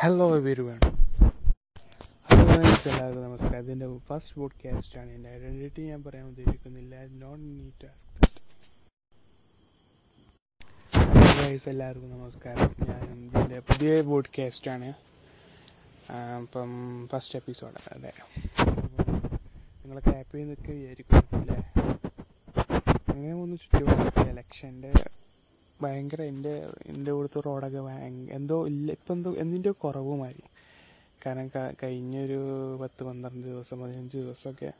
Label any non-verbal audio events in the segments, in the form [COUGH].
Hello everyone hello എല്ലാവർക്കും നമസ്കാരം. ഇതിന്റെ ഫസ്റ്റ് പോഡ്കാസ്റ്റാണ് എന്റെ ഐഡന്റിറ്റി ഞാൻ പറയാൻ ഉദ്ദേശിക്കുന്നില്ല. നോൺ നീഡ് ടാസ്ക് ഗൈസ് എല്ലാവർക്കും നമസ്കാരം. ഞാൻ ഇതിന്റെ പുതിയ പോഡ്കാസ്റ്റ് ആണ്. അപ്പം ഫസ്റ്റ് എപ്പിസോഡ് അതെ. നിങ്ങളൊക്കെ ഹാപ്പി നിൽക്കുക വിചാരിക്കും അല്ലേ അങ്ങനെ ഒന്ന് ചുറ്റുപാട് ഇലക്ഷന്റെ ഭയങ്കര എന്റെ എന്റെ ഇവിടുത്തെ റോഡൊക്കെ എന്തോ ഇല്ല ഇപ്പം എന്തോ എന്തിന്റെ കുറവുമായി കാരണം കഴിഞ്ഞൊരു പത്ത് പന്ത്രണ്ട് ദിവസം പതിനഞ്ച് ദിവസമൊക്കെ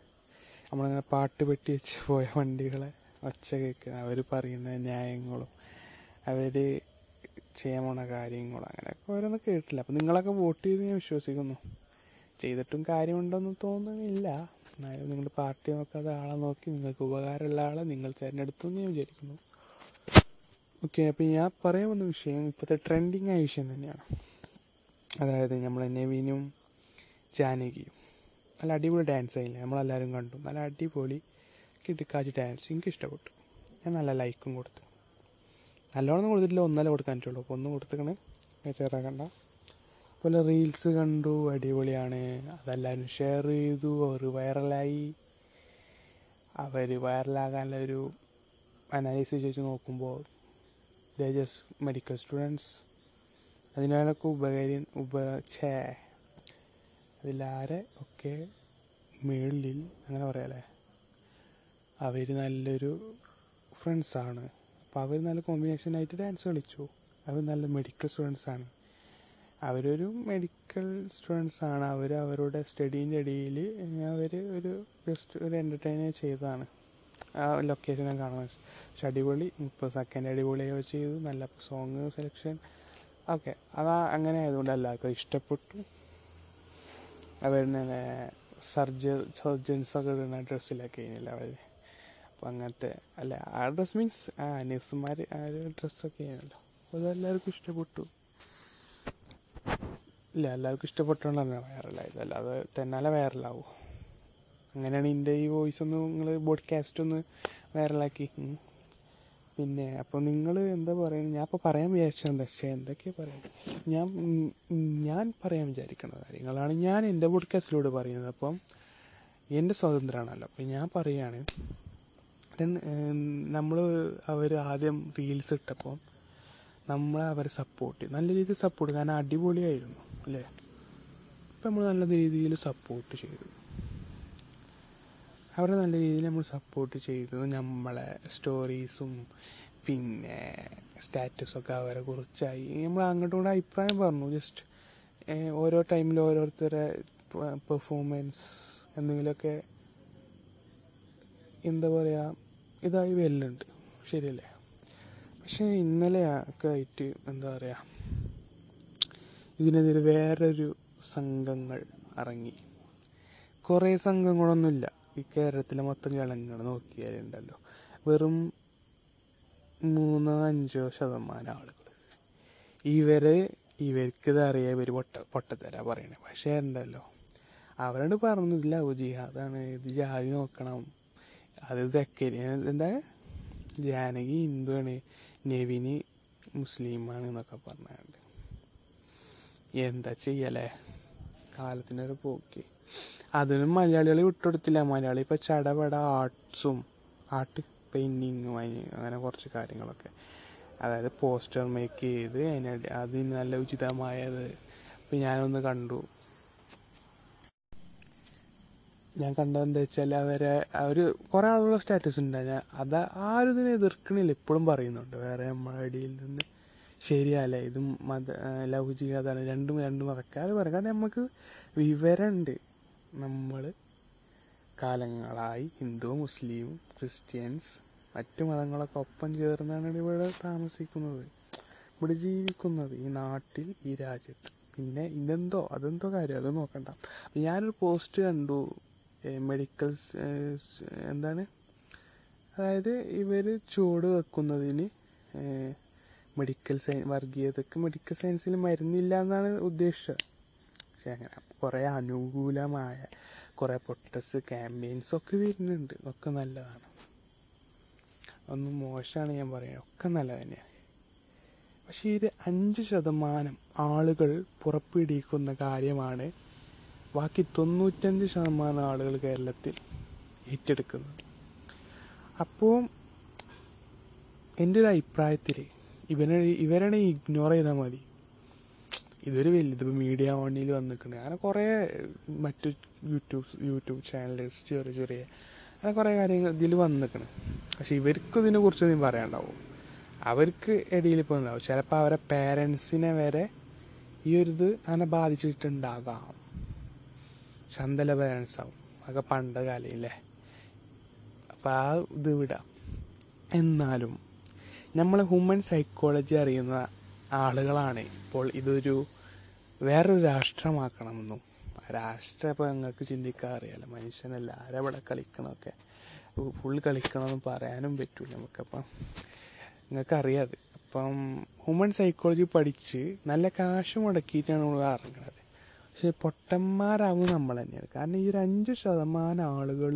നമ്മളിങ്ങനെ പാട്ട് പെട്ടി വെച്ച് പോയ വണ്ടികളെ ഒച്ച കേൾക്കുക അവർ പറയുന്ന ന്യായങ്ങളും അവർ ചെയ്യാൻ പോണ കാര്യങ്ങളും അങ്ങനെയൊക്കെ ഓരോന്നും കേട്ടില്ല. അപ്പം നിങ്ങളൊക്കെ വോട്ട് ചെയ്ത് ഞാൻ വിശ്വസിക്കുന്നു. ചെയ്തിട്ടും കാര്യമുണ്ടെന്ന് തോന്നുന്നില്ല. എന്നാലും നിങ്ങൾ പാർട്ടി നോക്കാതെ ആളെ നോക്കി നിങ്ങൾക്ക് ഉപകാരമുള്ള ആളെ നിങ്ങൾ തിരഞ്ഞെടുത്തു എന്ന് ഞാൻ വിചാരിക്കുന്നു. ഓക്കെ അപ്പോൾ ഞാൻ പറയാൻ വന്ന വിഷയം ഇപ്പോഴത്തെ ട്രെൻഡിങ് ആയ വിഷയം തന്നെയാണ്. അതായത് നമ്മൾ നവീനും ജാനകിയും നല്ല അടിപൊളി ഡാൻസ് ആയില്ലേ? നമ്മളെല്ലാവരും കണ്ടു. നല്ല അടിപൊളി കിട്ടിക്കാച്ച് ഡാൻസ് എനിക്ക് ഇഷ്ടപ്പെട്ടു. ഞാൻ നല്ല ലൈക്കും കൊടുത്തു. നല്ലോണം കൊടുത്തിട്ടില്ല. ഒന്നല്ല കൊടുക്കാൻ പറ്റുള്ളൂ. അപ്പോൾ ഒന്ന് കൊടുത്തേക്കണേ. കണ്ട അതുപോലെ റീൽസ് കണ്ടു. അടിപൊളിയാണ്. അതെല്ലാവരും ഷെയർ ചെയ്തു. അവർ വൈറലായി അവർ വൈറലാകാനുള്ള ഒരു അനാലിസിസ് വെച്ച് നോക്കുമ്പോൾ ജസ്റ്റ് മെഡിക്കൽ സ്റ്റുഡൻസ് അതിനാലൊക്കെ ഉപകാരി ഉപ ഛേ. അതിലാരെ ഒക്കെ മേളിൽ അങ്ങനെ പറയാല്ലേ അവർ നല്ലൊരു ഫ്രണ്ട്സാണ് അപ്പോൾ അവർ നല്ല കോമ്പിനേഷനായിട്ട് ഡാൻസ് കളിച്ചു. അവർ നല്ല മെഡിക്കൽ സ്റ്റുഡൻസാണ് അവരൊരു മെഡിക്കൽ സ്റ്റുഡൻസാണ് അവർ അവരുടെ സ്റ്റഡീന്റെ ഇടയിൽ അവർ ഒരു ജസ്റ്റ് ഒരു എന്റർടൈൻ ചെയ്തതാണ്. ആ ലൊക്കേഷനെ കാണാൻ പക്ഷെ അടിപൊളി മുപ്പത് സെക്കൻഡ് അടിപൊളിയായി ചെയ്തു. നല്ല സോങ് സെലക്ഷൻ ഓക്കെ അതാ അങ്ങനെ ആയതുകൊണ്ട് എല്ലാവർക്കും ഇഷ്ടപ്പെട്ടു. അവരുടെ സർജ സർജൻസൊക്കെ ഇടുന്ന ഡ്രസ്സിലൊക്കെ കഴിഞ്ഞില്ല അവർ അപ്പം അങ്ങനത്തെ അല്ല ആ ഡ്രസ് മീൻസ് ആ നഴ്സുമാർ ആ ഒരു ഡ്രസ്സൊക്കെ അപ്പോൾ അതെല്ലാവർക്കും ഇഷ്ടപ്പെട്ടു. ഇല്ല എല്ലാവർക്കും ഇഷ്ടപ്പെട്ടുകൊണ്ടാണ് വൈറലായത് അല്ലാതെ തന്നാലെ വൈറലാവൂ അങ്ങനെയാണ് എന്റെ ഈ വോയിസ് ഒന്ന് നിങ്ങൾ ബോഡ്കാസ്റ്റ് ഒന്ന് വൈറലാക്കി പിന്നെ അപ്പോൾ നിങ്ങൾ എന്താ പറയുന്നത് ഞാൻ ഇപ്പോൾ പറയാൻ വിചാരിച്ചത് എന്താ പക്ഷേ എന്തൊക്കെയാണ് പറയുന്നത് ഞാൻ ഞാൻ പറയാൻ വിചാരിക്കുന്ന കാര്യങ്ങളാണ് ഞാൻ എന്റെ ബോഡ്കാസ്റ്റിലൂടെ പറയുന്നത്. അപ്പം എന്റെ സ്വാതന്ത്ര്യമാണല്ലോ അപ്പം ഞാൻ പറയുകയാണ് ദെൻ നമ്മൾ അവർ ആദ്യം റീൽസ് ഇട്ടപ്പോൾ നമ്മൾ അവരെ സപ്പോർട്ട് ചെയ്തു. നല്ല രീതിയിൽ സപ്പോർട്ട് കാരണം അടിപൊളിയായിരുന്നു അല്ലേ? അപ്പം നമ്മൾ നല്ല രീതിയിൽ സപ്പോർട്ട് ചെയ്തു. അവരെ നല്ല രീതിയിൽ നമ്മൾ സപ്പോർട്ട് ചെയ്തു. നമ്മളെ സ്റ്റോറീസും പിന്നെ സ്റ്റാറ്റസൊക്കെ അവരെ കുറിച്ചായി. നമ്മൾ അങ്ങോട്ടും കൂടെ അഭിപ്രായം പറഞ്ഞു. ജസ്റ്റ് ഓരോ ടൈമിൽ ഓരോരുത്തരെ പെർഫോമൻസ് എന്തെങ്കിലുമൊക്കെ എന്താ പറയുക ഇതായി വരലുണ്ട്. ശരിയല്ലേ? പക്ഷേ ഇന്നലെ ഒക്കെ ആയിട്ട് എന്താ പറയുക ഇതിനെതിരെ വേറൊരു സംഘങ്ങൾ ഇറങ്ങി. കുറേ സംഘങ്ങളൊന്നുമില്ല. ഈ കേരളത്തിലെ മൊത്തം ജനങ്ങൾ നോക്കിയാലുണ്ടല്ലോ. വെറും മൂന്നോ അഞ്ചോ ശതമാനം ആളുകൾ. ഇവരെ ഇവർക്ക് ഇത് അറിയാം ഇവർ പൊട്ട പൊട്ടത്തരാ പറയണേ. പക്ഷേ ഉണ്ടല്ലോ. അവരോട് പറഞ്ഞില്ല ഇതില്ല ജിഹാദാണ്. ഇത് ജാതി നോക്കണം. അത് തെക്കരി എന്താ? ജാനകി ഹിന്ദുവാണ്. നെവിന് മുസ്ലിമാണ് എന്നൊക്കെ പറഞ്ഞുണ്ട്. എന്താ ചെയ്യലേ? കാലത്തിനൊരു പോക്ക്. അതിനും മലയാളികൾ വിട്ടുകൊടുത്തില്ല. മലയാളി ഇപ്പം ചടപട ആർട്സും ആർട്ട് പെയിന്റിങ്ങും അങ്ങനെ കുറച്ച് കാര്യങ്ങളൊക്കെ. അതായത് പോസ്റ്റർ മേക്ക് ചെയ്ത് അതിന് അതിന് നല്ല ഉചിതമായത് ഇപ്പം ഞാനൊന്ന് കണ്ടു. ഞാൻ കണ്ടത് എന്താ വെച്ചാൽ അവരെ അവർ കുറേ ആളുകളുടെ സ്റ്റാറ്റസ് ഉണ്ട്. ഞാൻ അത് ഇതിനെ എതിർക്കണില്ല. ഇപ്പോഴും പറയുന്നുണ്ട്. വേറെ നമ്മുടെ ഇടയിൽ നിന്ന് ശരിയല്ല. ഇതും മത ലൗകികതാണ് രണ്ടും രണ്ട് മതക്കാർ പറയും. കാരണം നമുക്ക് വിവരമുണ്ട് നമ്മൾ കാലങ്ങളായി ഹിന്ദു മുസ്ലിം ക്രിസ്ത്യൻസ് മറ്റു മതങ്ങളൊക്കെ ഒപ്പം ചേർന്നാണ് ഇവിടെ താമസിക്കുന്നത്. ഇവിടെ ജീവിക്കുന്നത് ഈ നാട്ടിൽ ഈ രാജ്യത്ത്. പിന്നെ ഇതെന്തോ അതെന്തോ കാര്യം? അത് നോക്കണ്ട. ഞാനൊരു പോസ്റ്റ് കണ്ടു. മെഡിക്കൽ എന്താണ്? അതായത് ഇവർ ചൂട് വെക്കുന്നതിന് മെഡിക്കൽ സയൻസ് വർഗീയതക്ക് മെഡിക്കൽ സയൻസിൽ മരുന്നില്ല എന്നാണ് ഉദ്ദേശിച്ചത്. പക്ഷെ അങ്ങനെ കുറേ അനുകൂലമായ കുറേ പൊട്ടസ് ക്യാമ്പയിൻസ് ഒക്കെ വരുന്നുണ്ട്. ഒക്കെ നല്ലതാണ്. ഒന്നും മോശമാണ് ഞാൻ പറയുന്നത്. ഒക്കെ നല്ല തന്നെയാണ്. പക്ഷേ ഇത് അഞ്ച് ശതമാനം ആളുകൾ പുറപ്പെടുവിക്കുന്ന കാര്യമാണ് ബാക്കി തൊണ്ണൂറ്റഞ്ച് ശതമാനം ആളുകൾ കേരളത്തിൽ ഏറ്റെടുക്കുന്നത്. അപ്പോൾ എന്റെ ഒരു അഭിപ്രായത്തിൽ ഇവനെ ഇവരെ ഇഗ്നോർ ചെയ്താൽ മതി. ഇതൊരു വലുത് ഇപ്പോൾ മീഡിയ വണ്ണിൽ വന്നിട്ടുണ്ട് അങ്ങനെ കുറേ മറ്റു യൂട്യൂബ് യൂട്യൂബ് ചാനൽസ് ചെറിയ ചെറിയ അങ്ങനെ കുറേ കാര്യങ്ങൾ ഇതിൽ വന്നിക്കണ്. പക്ഷെ ഇവർക്ക് ഇതിനെ കുറിച്ച് ഒന്നും പറയാണ്ടാവും. അവർക്ക് ഇടയിൽ ഇപ്പോൾ ഉണ്ടാവും ചിലപ്പോൾ അവരെ പേരൻസിനെ വരെ ഈ ഒരു ഇത് അങ്ങനെ ബാധിച്ചിട്ടുണ്ടാകാം. ചന്തല പേരൻസ് ആവും. അതൊക്കെ പണ്ട് കാലയില്ലേ? അപ്പം ആ ഇത് വിടാം. എന്നാലും നമ്മൾ ഹ്യൂമൻ സൈക്കോളജി അറിയുന്ന ആളുകളാണ് ഇപ്പോൾ ഇതൊരു വേറൊരു രാഷ്ട്രമാക്കണമെന്നും. രാഷ്ട്രം ഇപ്പോൾ നിങ്ങൾക്ക് ചിന്തിക്കാൻ അറിയാലോ മനുഷ്യനല്ല ആരവിടെ കളിക്കണമൊക്കെ ഫുൾ കളിക്കണമെന്ന് പറയാനും പറ്റൂല നമുക്കപ്പം നിങ്ങൾക്കറിയാതെ അപ്പം ഹ്യൂമൻ സൈക്കോളജി പഠിച്ച് നല്ല കാശ് മുടക്കിയിട്ടാണ് നമ്മൾ ഇറങ്ങുന്നത് പക്ഷേ പൊട്ടന്മാരാവും നമ്മൾ തന്നെയാണ്. കാരണം ഈ ഒരു അഞ്ച് ശതമാനം ആളുകൾ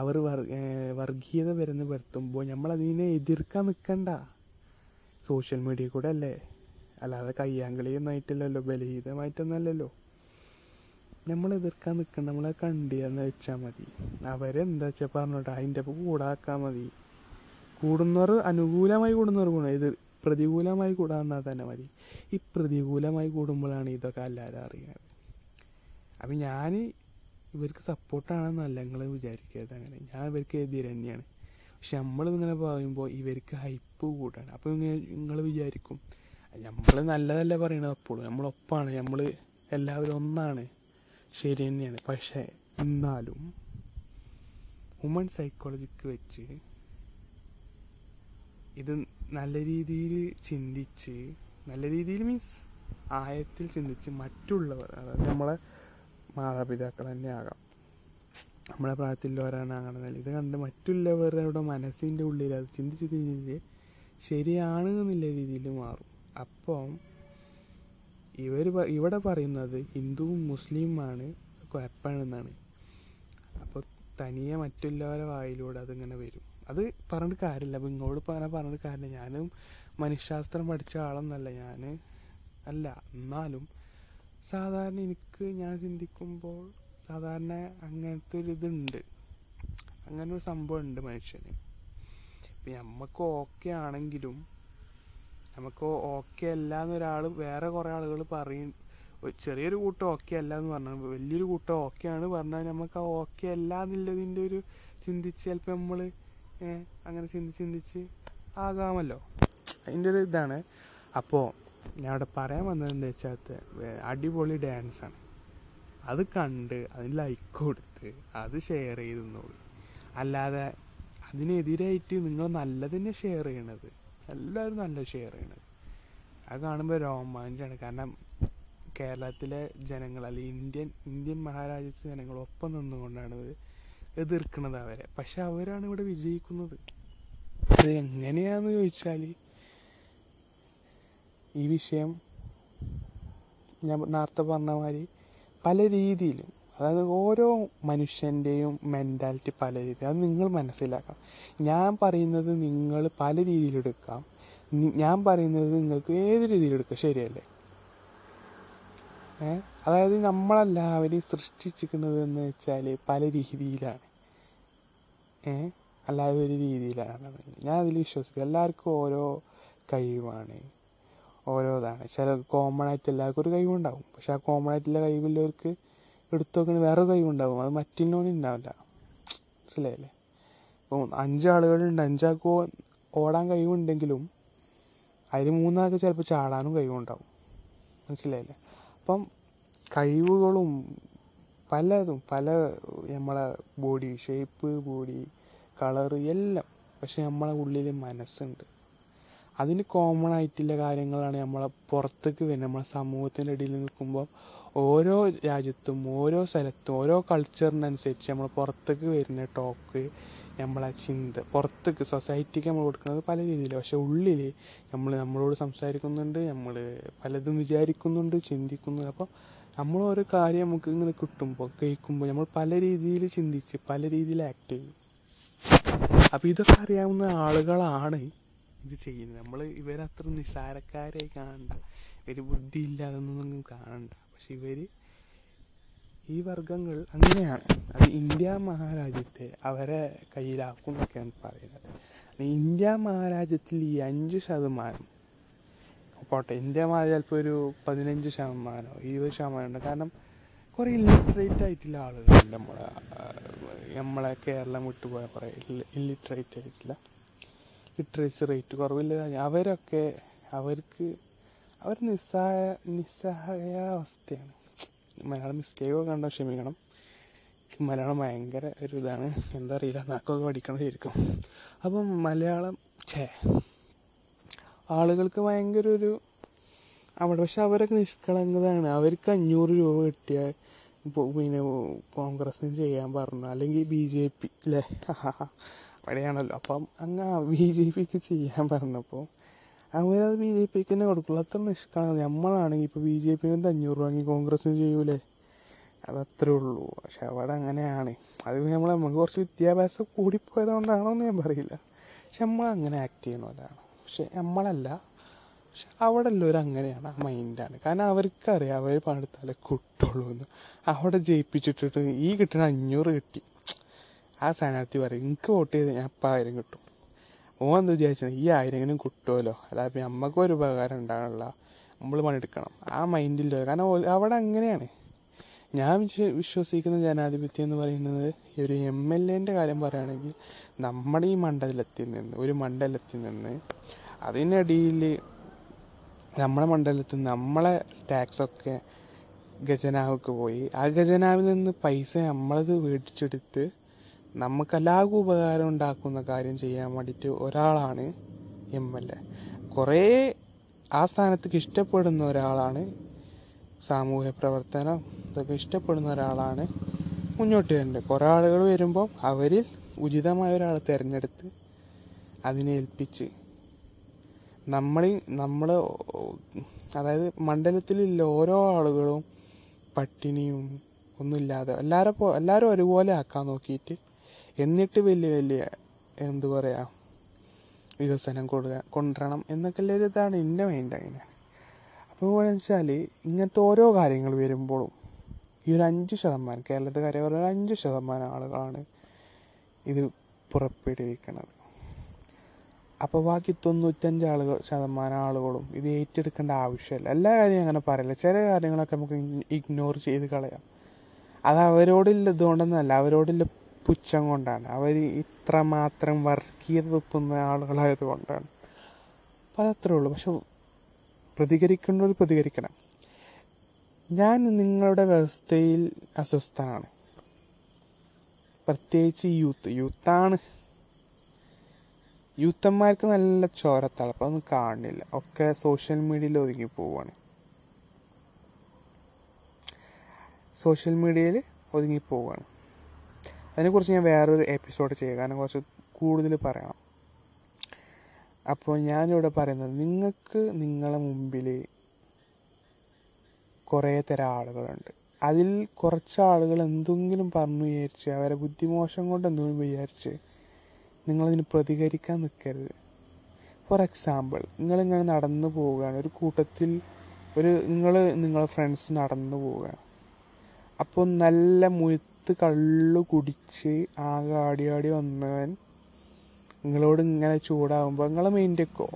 അവർ വർഗീയത വരുന്ന വരുത്തുമ്പോൾ നമ്മളതിനെ എതിർക്കാൻ നിൽക്കണ്ട. സോഷ്യൽ മീഡിയ കൂടെ അല്ലേ? അല്ലാതെ കയ്യാങ്കളിയൊന്നും ആയിട്ടില്ലല്ലോ ബലഹീനമായിട്ടൊന്നല്ലല്ലോ നമ്മൾ എതിർക്കാൻ നിൽക്കണ്ട നമ്മളെ കണ്ടിയെന്ന് വെച്ചാൽ മതി. അവരെന്താ വെച്ചാൽ പറഞ്ഞോട്ടെ? അതിന്റെ ഒപ്പം കൂടാക്കാൻ മതി. കൂടുന്നവർ അനുകൂലമായി കൂടുന്നവർ ഗുണം ഇത് പ്രതികൂലമായി കൂടാന്നാൽ തന്നെ മതി. ഈ പ്രതികൂലമായി കൂടുമ്പോഴാണ് ഇതൊക്കെ എല്ലാവരും അറിയുന്നത് അപ്പം ഞാൻ ഇവർക്ക് സപ്പോർട്ടാണെന്നല്ല നിങ്ങൾ വിചാരിക്കരുത് അങ്ങനെ. ഞാൻ ഇവർക്ക് എതിരെ തന്നെയാണ്. പക്ഷെ നമ്മളിങ്ങനെ പറയുമ്പോൾ ഇവർക്ക് ഹൈപ്പ് കൂടാണ്. അപ്പോൾ നിങ്ങൾ വിചാരിക്കും നമ്മൾ നല്ലതല്ല പറയണത്? അപ്പോഴും നമ്മളൊപ്പാണ്. നമ്മൾ എല്ലാവരും ഒന്നാണ്. ശരി തന്നെയാണ്. പക്ഷേ എന്നാലും ഹ്യൂമൻ സൈക്കോളജിക്ക് വെച്ച് ഇത് നല്ല രീതിയിൽ ചിന്തിച്ച് നല്ല രീതിയിൽ മീൻസ് ആയത്തിൽ ചിന്തിച്ച് മറ്റുള്ളവർ അതായത് നമ്മളെ മാതാപിതാക്കൾ തന്നെ ആകാം. നമ്മളെ പ്രായത്തിലുള്ളവരാണെന്നുണ്ടെങ്കിൽ ഇത് കണ്ട് മറ്റുള്ളവരുടെ മനസ്സിന്റെ ഉള്ളിൽ അത് ചിന്തിച്ച് ചിന്തിച്ച് ശരിയാണ് എന്നുള്ള രീതിയിൽ മാറും. അപ്പം ഇവർ ഇവിടെ പറയുന്നത് ഹിന്ദുവും മുസ്ലിമാണ് കുഴപ്പമാണെന്നാണ് അപ്പോൾ തനിയെ മറ്റുള്ളവരെ വായിലൂടെ അതിങ്ങനെ വരും. അത് പറഞ്ഞിട്ട് കാര്യമില്ല. അപ്പോൾ ഇങ്ങോട്ട് പറഞ്ഞാൽ പറഞ്ഞിട്ട് കാര്യമില്ല. ഞാനും മനുഷ്യശാസ്ത്രം പഠിച്ച ആളൊന്നല്ല ഞാൻ അല്ല എന്നാലും സാധാരണ എനിക്ക് ഞാൻ ചിന്തിക്കുമ്പോൾ സാധാരണ അങ്ങനത്തെ ഒരു ഇതുണ്ട്. അങ്ങനെ ഒരു സംഭവം ഉണ്ട് മനുഷ്യന്. ഇപ്പം നമുക്ക് ഓക്കെ ആണെങ്കിലും നമുക്ക് ഓക്കെ അല്ല എന്നൊരാൾ വേറെ കുറേ ആളുകൾ പറയും. ചെറിയൊരു കൂട്ടം ഓക്കെ അല്ല എന്ന് പറഞ്ഞാൽ വലിയൊരു കൂട്ടം ഓക്കെ ആണ് പറഞ്ഞാൽ നമുക്ക് ആ ഓക്കെ അല്ല എന്നുള്ളതിന്റെ ഒരു ചിന്തിച്ച് ചിലപ്പോൾ നമ്മൾ അങ്ങനെ ചിന്തിച്ച് ചിന്തിച്ച് ആകാമല്ലോ. അതിന്റെ ഒരു ഇതാണ്. അപ്പോൾ ഞാൻ അവിടെ പറയാൻ വന്നത് എന്താ വെച്ചാൽ അടിപൊളി ഡാൻസാണ് അത് കണ്ട് അതിന് ലൈക്ക് കൊടുത്ത് അത് ഷെയർ ചെയ്തെന്നോളൂ അല്ലാതെ അതിനെതിരായിട്ട് നിങ്ങൾ നല്ലതിനെ ഷെയർ ചെയ്യണത് എല്ലാവരും നല്ല ഷെയർ ചെയ്യണത്. അത് കാണുമ്പോൾ രോമാഞ്ചാണ്. കാരണം കേരളത്തിലെ ജനങ്ങൾ അല്ലെങ്കിൽ ഇന്ത്യൻ ഇന്ത്യൻ മഹാരാജ്യത്തെ ജനങ്ങൾ ഒപ്പം നിന്നുകൊണ്ടാണ് എതിർക്കുന്നത് അവരെ. പക്ഷെ അവരാണ് ഇവിടെ വിജയിക്കുന്നത്. അത് എങ്ങനെയാണെന്ന് ചോദിച്ചാൽ ഈ വിഷയം ഞാൻ നേരത്തെ പറഞ്ഞ മാതിരി പല രീതിയിലും അതായത് ഓരോ മനുഷ്യന്റെയും മെന്റാലിറ്റി പല രീതി അത് നിങ്ങൾ മനസ്സിലാക്കണം. ഞാൻ പറയുന്നത് നിങ്ങൾ പല രീതിയിലെടുക്കാം ഞാൻ പറയുന്നത് നിങ്ങൾക്ക് ഏത് രീതിയിലെടുക്കാം ശരിയല്ലേ? അതായത് നമ്മളെല്ലാവരെയും സൃഷ്ടിച്ചിരിക്കുന്നത് എന്ന് വെച്ചാൽ പല രീതിയിലാണ്. അല്ലാതെ ഒരു രീതിയിലാണ്. ഞാൻ അതിൽ വിശ്വസിക്കും. എല്ലാവർക്കും ഓരോ കഴിവാണ്. ഓരോതാണ്. ചില കോമൺ ആയിട്ട് എല്ലാവർക്കും ഒരു കഴിവുണ്ടാവും. പക്ഷെ ആ കോമൺ ആയിട്ടുള്ള കഴിവുള്ളവർക്ക് എടുത്തു നോക്കണ വേറെ കഴിവുണ്ടാവും. അത് മറ്റുള്ളവന് ഉണ്ടാവില്ല മനസ്സിലായില്ലേ? ഇപ്പോൾ അഞ്ചാളുകളുണ്ട്. അഞ്ചാൾക്ക് ഓടാൻ കഴിവുണ്ടെങ്കിലും അതിൽ മൂന്നാൾക്ക് ചിലപ്പോൾ ചാടാനും കഴിവുണ്ടാവും. മനസ്സിലായില്ലേ? അപ്പം കഴിവുകളും പലതും പല നമ്മളെ ബോഡി ഷേപ്പ് ബോഡി കളറ് എല്ലാം. പക്ഷെ നമ്മളെ ഉള്ളിൽ മനസ്സുണ്ട്. അതിന് കോമൺ ആയിട്ടുള്ള കാര്യങ്ങളാണ് നമ്മളെ പുറത്തേക്ക് വരുന്നത്. നമ്മളെ സമൂഹത്തിന്റെ ഇടയിൽ നിൽക്കുമ്പോൾ ഓരോ രാജ്യത്തും ഓരോ സ്ഥലത്തും ഓരോ കൾച്ചറിനനുസരിച്ച് നമ്മൾ പുറത്തേക്ക് വരുന്ന ടോക്ക് നമ്മളെ ചിന്ത പുറത്തേക്ക് സൊസൈറ്റിക്ക് നമ്മൾ കൊടുക്കുന്നത് പല രീതിയിൽ പക്ഷെ ഉള്ളിൽ നമ്മൾ നമ്മളോട് സംസാരിക്കുന്നുണ്ട് നമ്മൾ പലതും വിചാരിക്കുന്നുണ്ട് ചിന്തിക്കുന്നുണ്ട്. അപ്പോൾ നമ്മൾ ഓരോ കാര്യം നമുക്ക് ഇങ്ങനെ കിട്ടുമ്പോൾ കേൾക്കുമ്പോൾ നമ്മൾ പല രീതിയിൽ ചിന്തിച്ച് പല രീതിയിൽ ആക്ട് ചെയ്യും. അപ്പോൾ ഇതൊക്കെ അറിയാവുന്ന ആളുകളാണ് ഇത് ചെയ്യുന്നത്. നമ്മൾ ഇവരത്ര നിസ്സാരക്കാരെ കാണണ്ട. ഇവർ ബുദ്ധിയില്ല അതൊന്നും കാണണ്ട. പക്ഷെ ഇവർ ഈ വർഗങ്ങൾ അങ്ങനെയാണ്. അത് ഇന്ത്യ മഹാരാജ്യത്തെ അവരെ കയ്യിലാക്കും എന്നൊക്കെയാണ് പറയുന്നത്. ഇന്ത്യ മഹാരാജ്യത്തിൽ ഈ അഞ്ച് ശതമാനം പോട്ടെ ഇന്ത്യ മഹാരാജ്യം ചിലപ്പോൾ ഒരു പതിനഞ്ച് ശതമാനമോ ഇരുപത് ശതമാനം ഉണ്ട്. കാരണം കുറേ ഇല്ലിറ്ററേറ്റ് ആയിട്ടുള്ള ആളുകളുണ്ട് നമ്മളെ നമ്മളെ കേരളം വിട്ടുപോയ കുറേ ഇല്ലിറ്ററേറ്റ് ആയിട്ടുള്ള ലിറ്ററേച്ചർ റേറ്റ് കുറവില്ല അവരൊക്കെ അവർക്ക് അവർ നിസ്സഹായ നിസ്സഹായാവസ്ഥയാണ് മലയാളം മിസ്റ്റേക്കൊക്കെ കണ്ടാൽ ക്ഷമിക്കണം. മലയാളം ഭയങ്കര ഒരു ഇതാണ് എന്താ അറിയില്ല നാക്കൊക്കെ പഠിക്കണമായിരിക്കും അപ്പം മലയാളം ഛേ. ആളുകൾക്ക് ഭയങ്കര ഒരു അവിടെ പക്ഷെ അവരൊക്കെ നിഷ്കളങ്കതാണ് അവർക്ക് അഞ്ഞൂറ് രൂപ കിട്ടിയാൽ പിന്നെ കോൺഗ്രസ്സിന് ചെയ്യാൻ പറഞ്ഞു അല്ലെങ്കിൽ ബി ജെ പി അല്ലേ അവിടെയാണല്ലോ [LAUGHS] അപ്പം അങ്ങ് ബി ജെ പിക്ക് ചെയ്യാൻ പറഞ്ഞപ്പോൾ അവരത് ബി ജെ പിക്ക് തന്നെ കൊടുക്കുള്ളൂ. അത്ര നിഷ്കളങ്ക നമ്മളാണെങ്കിൽ ഇപ്പോൾ ബി ജെ പിന്ന് അഞ്ഞൂറ് വാങ്ങി കോൺഗ്രസ്സിന് ചെയ്യൂലേ? അതത്രേ ഉള്ളൂ. പക്ഷെ അവിടെ അങ്ങനെയാണ്. അത് നമ്മൾ നമുക്ക് കുറച്ച് വിദ്യാഭ്യാസം കൂടിപ്പോയതുകൊണ്ടാണോ എന്ന് ഞാൻ പറയില്ല. പക്ഷെ നമ്മൾ അങ്ങനെ ആക്ട് ചെയ്യണമല്ലാണ് പക്ഷെ നമ്മളല്ല. പക്ഷെ അവിടെ ഉള്ളവർ അങ്ങനെയാണ്. ആ മൈൻഡാണ് കാരണം അവർക്കറിയാം അവർ പണിയെടുത്താലേ കിട്ടുള്ളൂ എന്ന്. അവിടെ ജയിപ്പിച്ചിട്ടിട്ട് ഈ കിട്ടുന്ന അഞ്ഞൂറ് കിട്ടി. ആ സ്ഥാനാർത്ഥി പറയും എനിക്ക് വോട്ട് ചെയ്ത് ഞാൻ ഇപ്പം ആയിരം കിട്ടും. ഓൻ എന്താ വിചാരിച്ചാൽ ഈ ആയിരെങ്കിലും കിട്ടുമല്ലോ അതായത് നമുക്കും ഒരു ഉപകാരം ഉണ്ടാകണില്ല നമ്മൾ പണിയെടുക്കണം. ആ മൈൻഡിൽ കാരണം അവിടെ അങ്ങനെയാണ്. ഞാൻ വിശ്വസിക്കുന്ന ജനാധിപത്യം എന്ന് പറയുന്നത് ഈ ഒരു എം എൽ എന്റെ കാര്യം പറയുകയാണെങ്കിൽ നമ്മുടെ ഈ മണ്ഡലത്തിൽ നിന്ന് ഒരു മണ്ഡലത്തിൽ നിന്ന് അതിനിടയിൽ നമ്മുടെ മണ്ഡലത്തിൽ നമ്മളെ ടാക്സൊക്കെ ഖജനാവൊക്കെ പോയി. ആ ഗജനാവിൽ നിന്ന് പൈസ നമ്മളത് മേടിച്ചെടുത്ത് നമുക്ക് എല്ലാവർക്കും ഉപകാരം ഉണ്ടാക്കുന്ന കാര്യം ചെയ്യാൻ വേണ്ടിയിട്ട് ഒരാളാണ് എം എൽ എ. കുറേ ആ സ്ഥാനത്തേക്ക് ഇഷ്ടപ്പെടുന്ന ഒരാളാണ് സാമൂഹ്യ പ്രവർത്തനം ഇതൊക്കെ ഇഷ്ടപ്പെടുന്ന ഒരാളാണ് മുന്നോട്ട് വരേണ്ടത് കുറേ ആളുകൾ വരുമ്പോൾ അവരിൽ ഉചിതമായ ഒരാളെ തിരഞ്ഞെടുത്ത് അതിനെ ഏൽപ്പിച്ച് നമ്മൾ നമ്മൾ അതായത് മണ്ഡലത്തിലുള്ള ഓരോ ആളുകളും പട്ടിണിയും ഒന്നുമില്ലാതെ എല്ലാവരും എല്ലാവരും ഒരുപോലെ ആക്കാൻ നോക്കിയിട്ട് എന്നിട്ട് വലിയ വലിയ എന്തു പറയുക വികസനം കൊടുക്കുക കൊണ്ടുവരണം എന്നൊക്കെ ഉള്ള ഒരു ഇതാണ് എന്റെ മൈൻഡ് അങ്ങനെ. അപ്പോൾ എന്ന് വെച്ചാൽ ഇങ്ങനത്തെ ഓരോ കാര്യങ്ങൾ വരുമ്പോഴും ഈ ഒരു അഞ്ച് ശതമാനം കേരളത്തിൽ കാര്യം ഒരു അഞ്ച് ശതമാനം ആളുകളാണ് ഇത് പുറപ്പെടുവിക്കുന്നത് അപ്പോൾ ബാക്കി തൊണ്ണൂറ്റഞ്ച് ആളുകൾ ശതമാനം ആളുകളും ഇത് ഏറ്റെടുക്കേണ്ട ആവശ്യമില്ല. എല്ലാ കാര്യവും അങ്ങനെ പറയില്ല. ചില കാര്യങ്ങളൊക്കെ നമുക്ക് ഇഗ്നോർ ചെയ്ത് കളയാം. അത് അവരോടില്ല ഇതുകൊണ്ടൊന്നല്ല അവരോടുള്ള പുച്ഛം കൊണ്ടാണ്. അവർ ഇത്രമാത്രം വർഗീയത തുപ്പുന്ന ആളുകളായത് കൊണ്ടാണ്. അപ്പം അതത്രേ ഉള്ളൂ. പക്ഷെ പ്രതികരിക്കേണ്ടത് പ്രതികരിക്കണം. ഞാൻ നിങ്ങളുടെ വ്യവസ്ഥയിൽ അസ്വസ്ഥനാണ്. പ്രത്യേകിച്ച് യൂത്ത് യൂത്താണ് യൂത്തന്മാർക്ക് നല്ല ചോരത്തളപ്പം ഒന്നും കാണുന്നില്ല ഒക്കെ സോഷ്യൽ മീഡിയയിൽ ഒതുങ്ങി പോവുകയാണ് സോഷ്യൽ മീഡിയയിൽ ഒതുങ്ങി പോവുകയാണ് അതിനെക്കുറിച്ച് ഞാൻ വേറൊരു എപ്പിസോഡ് ചെയ്യുക കാരണം കുറച്ച് കൂടുതൽ പറയണം. അപ്പോൾ ഞാനിവിടെ പറയുന്നത് നിങ്ങൾക്ക് നിങ്ങളെ മുമ്പിൽ കുറേ തരം ആളുകളുണ്ട്. അതിൽ കുറച്ച് ആളുകൾ എന്തെങ്കിലും പറഞ്ഞു വിചാരിച്ച് അവരെ ബുദ്ധിമോശം കൊണ്ട് എന്തെങ്കിലും വിചാരിച്ച് നിങ്ങളതിന് പ്രതികരിക്കാൻ നിൽക്കരുത്. ഫോർ എക്സാമ്പിൾ നിങ്ങളിങ്ങനെ നടന്നു പോവുകയാണ്. ഒരു കൂട്ടത്തിൽ ഒരു നിങ്ങൾ നിങ്ങളെ ഫ്രണ്ട്സ് നടന്നു പോവുകയാണ്. അപ്പോൾ നല്ല മുഴുത്ത് കള്ളു കുടിച്ച് ആകെ ആടി ആടി വന്നവൻ നിങ്ങളോട് ഇങ്ങനെ ചൂടാകുമ്പോൾ നിങ്ങളെ മെയിന്റേക്കോ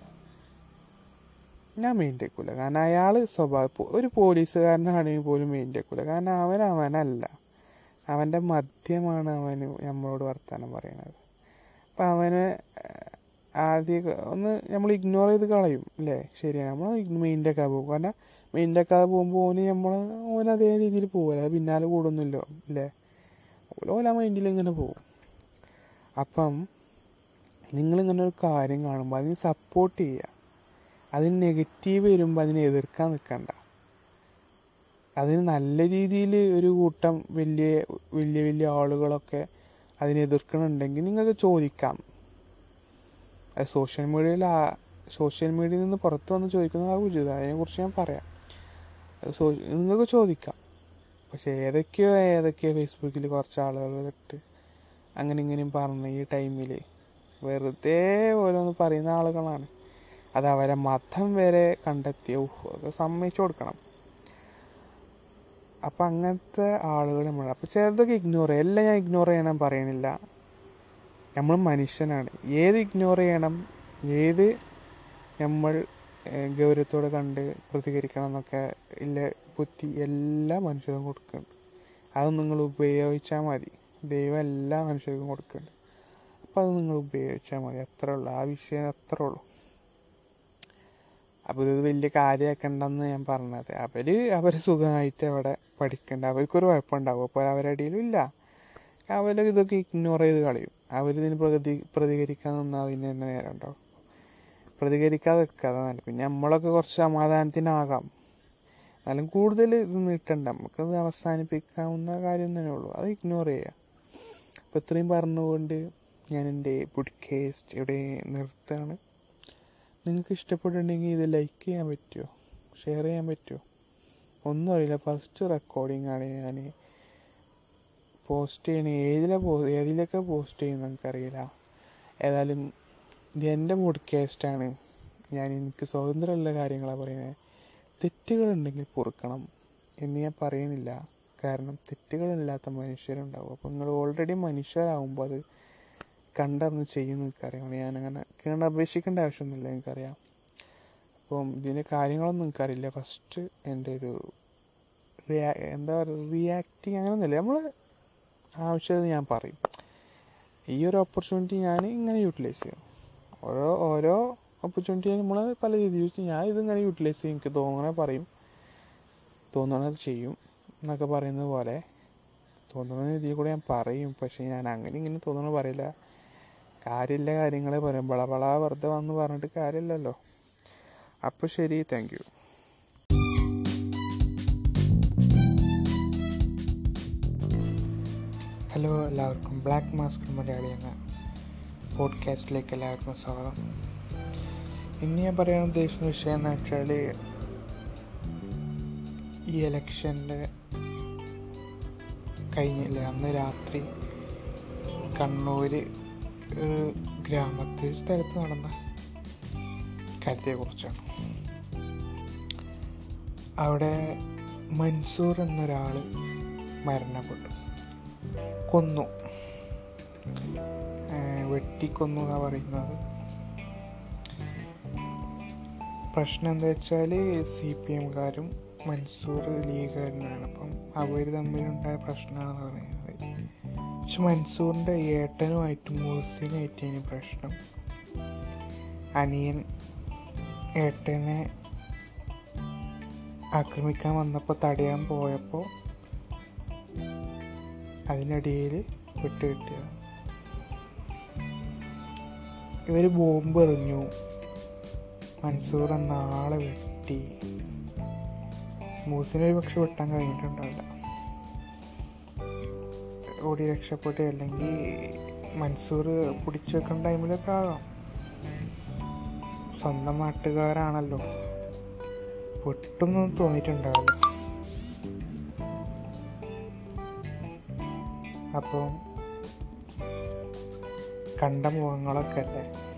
ഞാൻ മെയിന്റെക്കൂല കാരണം അയാൾ സ്വഭാവ ഒരു പോലീസുകാരനാണെങ്കിൽ പോലും മെയിന്റെക്കൂല കാരണം അവൻ അവനല്ല. അവന്റെ മദ്യമാണ് അവന് നമ്മളോട് വർത്തമാനം പറയുന്നത് അപ്പം അവന് ആദ്യം ഒന്ന് നമ്മൾ ഇഗ്നോർ ചെയ്ത് കളയും അല്ലേ? ശരിയാണ്. നമ്മൾ മെയിന്റെക്കാതെ പോകും കാരണം മെയിന്റേക്കാതെ പോകുമ്പോൾ ഓന് നമ്മൾ ഓൻ അതേ രീതിയിൽ പോകുമല്ലോ പിന്നാലെ കൂടുന്നില്ലോ അല്ലേ? ഓല മൈൻഡിൽ ഇങ്ങനെ പോകും. അപ്പം നിങ്ങളിങ്ങനെ ഒരു കാര്യം കാണുമ്പോൾ അതിന് സപ്പോർട്ട് ചെയ്യുക അതിന് നെഗറ്റീവ് വരുമ്പോൾ അതിനെ എതിർക്കാൻ നിൽക്കണ്ട അതിന് നല്ല രീതിയിൽ ഒരു കൂട്ടം വലിയ വലിയ വലിയ ആളുകളൊക്കെ അതിനെ എതിർക്കണുണ്ടെങ്കിൽ നിങ്ങൾക്ക് ചോദിക്കാം. സോഷ്യൽ മീഡിയയിൽ സോഷ്യൽ മീഡിയയിൽ നിന്ന് പുറത്ത് വന്ന് ചോദിക്കുന്നത് ആ ഉചിതം അതിനെക്കുറിച്ച് ഞാൻ പറയാം. നിങ്ങൾക്ക് ചോദിക്കാം. പക്ഷേ ഏതൊക്കെയോ ഏതൊക്കെയോ ഫേസ്ബുക്കിൽ കുറച്ച് ആളുകൾ ഇട്ട് അങ്ങനെ ഇങ്ങനെയും പറഞ്ഞ് ഈ ടൈമിൽ വെറുതെ ഓരോന്ന് പറയുന്ന ആളുകളാണ്. അത് അവരെ മതം വരെ കണ്ടെത്തിയ അത് സമ്മതിച്ചു കൊടുക്കണം. അപ്പം അങ്ങനത്തെ ആളുകൾ നമ്മൾ അപ്പം ചിലതൊക്കെ ഇഗ്നോർ ചെയ്യും. എല്ലാം ഞാൻ ഇഗ്നോർ ചെയ്യണം പറയണില്ല. നമ്മൾ മനുഷ്യനാണ്. ഏത് ഇഗ്നോർ ചെയ്യണം? ഏത് നമ്മൾ ഗൗരവത്തോടെ കണ്ട് പ്രതികരിക്കണം എന്നൊക്കെ ഇല്ല ബുദ്ധി എല്ലാ മനുഷ്യർക്കും കൊടുക്കുന്നുണ്ട് അത് നിങ്ങൾ ഉപയോഗിച്ചാൽ മതി. ദൈവം എല്ലാ മനുഷ്യർക്കും കൊടുക്കുന്നുണ്ട് അപ്പോൾ അത് നിങ്ങൾ ഉപയോഗിച്ചാൽ മതി. അത്രേ ഉള്ളൂ. ആ വിഷയം അത്രേ ഉള്ളൂ. അപ്പോൾ ഇത് വലിയ കാര്യമാക്കണ്ടെന്ന് ഞാൻ പറഞ്ഞത്. അവർ അവർ സുഖമായിട്ട് അവിടെ പഠിക്കണ്ട. അവർക്കൊരു കുഴപ്പമുണ്ടാവും. അപ്പോൾ അവരുടെ ഇല്ല. അവർ ഇതൊക്കെ ഇഗ്നോർ ചെയ്ത് കളയും. അവരിതിന് പ്രതി പ്രതികരിക്കാൻ നിന്നാൽ അതിന് തന്നെ നേരം ഉണ്ടാവും പ്രതികരിക്കാതെ വെക്കാതെ നല്ല. പിന്നെ നമ്മളൊക്കെ കുറച്ച് സമാധാനത്തിനാകാം. എന്നാലും കൂടുതൽ ഇത് നീട്ടണ്ട നമുക്കത് അവസാനിപ്പിക്കാവുന്ന കാര്യം തന്നെ ഉള്ളൂ. അത് ഇഗ്നോർ ചെയ്യുക അപ്പോൾ ഇത്രയും പറഞ്ഞുകൊണ്ട് ഞാൻ എന്റെ പോഡ്കാസ്റ്റ് ഇവിടെ നിർത്താണ് നിങ്ങൾക്ക് ഇഷ്ടപ്പെട്ടിട്ടുണ്ടെങ്കിൽ ഇത് ലൈക്ക് ചെയ്യാൻ പറ്റുമോ? ഷെയർ ചെയ്യാൻ പറ്റുമോ? ഒന്നും അറിയില്ല. ഫസ്റ്റ് റെക്കോർഡിംഗ് ആണ് ഞാൻ പോസ്റ്റ് ചെയ്യണേ. ഏതിലെ പോ ഏതിലൊക്കെ പോസ്റ്റ് ചെയ്യുന്ന നമുക്കറിയില്ല ഏതായാലും ഇത് എന്റെ പോഡ്കാസ്റ്റാണ് ഞാൻ എനിക്ക് സ്വതന്ത്രമുള്ള കാര്യങ്ങളാണ് പറയുന്നത് തെറ്റുകളുണ്ടെങ്കിൽ പൊറുക്കണം എന്ന് ഞാൻ പറയുന്നില്ല കാരണം തെറ്റുകളില്ലാത്ത മനുഷ്യരുണ്ടാവും. അപ്പോൾ നിങ്ങൾ ഓൾറെഡി മനുഷ്യരാകുമ്പോൾ അത് കണ്ടറിഞ്ഞ് ചെയ്യുന്ന എനിക്കറിയാം. ഞാനങ്ങനെ കണ്ട് അപേക്ഷിക്കേണ്ട ആവശ്യമൊന്നുമില്ല എനിക്കറിയാം. അപ്പം ഇതിന്റെ കാര്യങ്ങളൊന്നും എനിക്കറിയില്ല. ഫസ്റ്റ് എന്റെ ഒരു റിയാ എന്താ പറയുക റിയാക്ടിങ് അങ്ങനെയൊന്നുമില്ല. നമ്മൾ ആവശ്യത ഞാൻ പറയും. ഈ ഒരു ഓപ്പർച്യൂണിറ്റി ഞാൻ ഇങ്ങനെ യൂട്ടിലൈസ് ചെയ്യും. ഓരോ ഓരോ ഓപ്പർച്യൂണിറ്റി നമ്മൾ പല രീതിയിൽ യൂസ് ഞാൻ ഇതിങ്ങനെ യൂട്ടിലൈസ് ചെയ്യും. എനിക്ക് തോന്നണേ പറയും. തോന്നണത് ചെയ്യും എന്നൊക്കെ പറയുന്നത് പോലെ തോന്നുന്ന രീതിയിൽ കൂടെ ഞാൻ പറയും. പക്ഷേ ഞാൻ അങ്ങനെ ഇങ്ങനെ തോന്നണ പറയില്ല. കാര്യമില്ല. കാര്യങ്ങളെ പറയും ബള വെറുതെ വന്ന് പറഞ്ഞിട്ട് കാര്യമില്ലല്ലോ. അപ്പോൾ ശരി. താങ്ക് യു ഹലോ എല്ലാവർക്കും. ബ്ലാക്ക് മാസ്ക് മലയാളി എന്ന പോഡ്കാസ്റ്റിലേക്ക് എല്ലാവർക്കും സ്വാഗതം. ഇന്ന് ഞാൻ പറയാൻ ഉദ്ദേശിക്കുന്ന വിഷയം എന്ന് വെച്ചാൽ ഈ ഇലക്ഷന്റെ കഴിഞ്ഞില്ലേ? അന്ന് രാത്രി കണ്ണൂർ ഗ്രാമത്തിൽ സ്ഥലത്ത് നടന്ന കാര്യത്തെക്കുറിച്ചാണ് അവിടെ മൻസൂർ എന്നൊരാൾ മരണപ്പെട്ടു. കൊന്നു. വെട്ടിക്കൊന്നു എന്നാണ് പറയുന്നത്. പ്രശ്നം എന്താ വെച്ചാൽ സി പി എംകാരും മൻസൂർ ലീഗുകാരനാണ്. അപ്പം അവർ തമ്മിലുണ്ടായ പ്രശ്നമാണെന്ന് പറയുന്നത്. പക്ഷെ മൻസൂറിന്റെ ഏട്ടനുമായിട്ടും മൂസിനായിട്ടാണ് പ്രശ്നം. അനിയൻ ഏട്ടനെ ആക്രമിക്കാൻ വന്നപ്പോൾ തടയാൻ പോയപ്പോൾ അതിനിടയിൽ വിട്ടുകിട്ടിയത്. ഇവർ ബോംബ് എറിഞ്ഞു മൻസൂർ എന്ന ആളെ വെട്ടി. മൂസിനെ ഒരു പക്ഷെ വെട്ടാൻ കഴിഞ്ഞിട്ടുണ്ടാവില്ല. ഓടി രക്ഷപ്പെട്ട് അല്ലെങ്കിൽ മൻസൂർ പിടിച്ചു വെക്കുന്ന ടൈമിലൊക്കെ ആകാം. സ്വന്തം നാട്ടുകാരാണല്ലോ. പൊട്ടൊന്നും തോന്നിയിട്ടുണ്ടാവില്ല. അപ്പോൾ കണ്ട മുഖങ്ങളൊക്കെ അല്ലേ?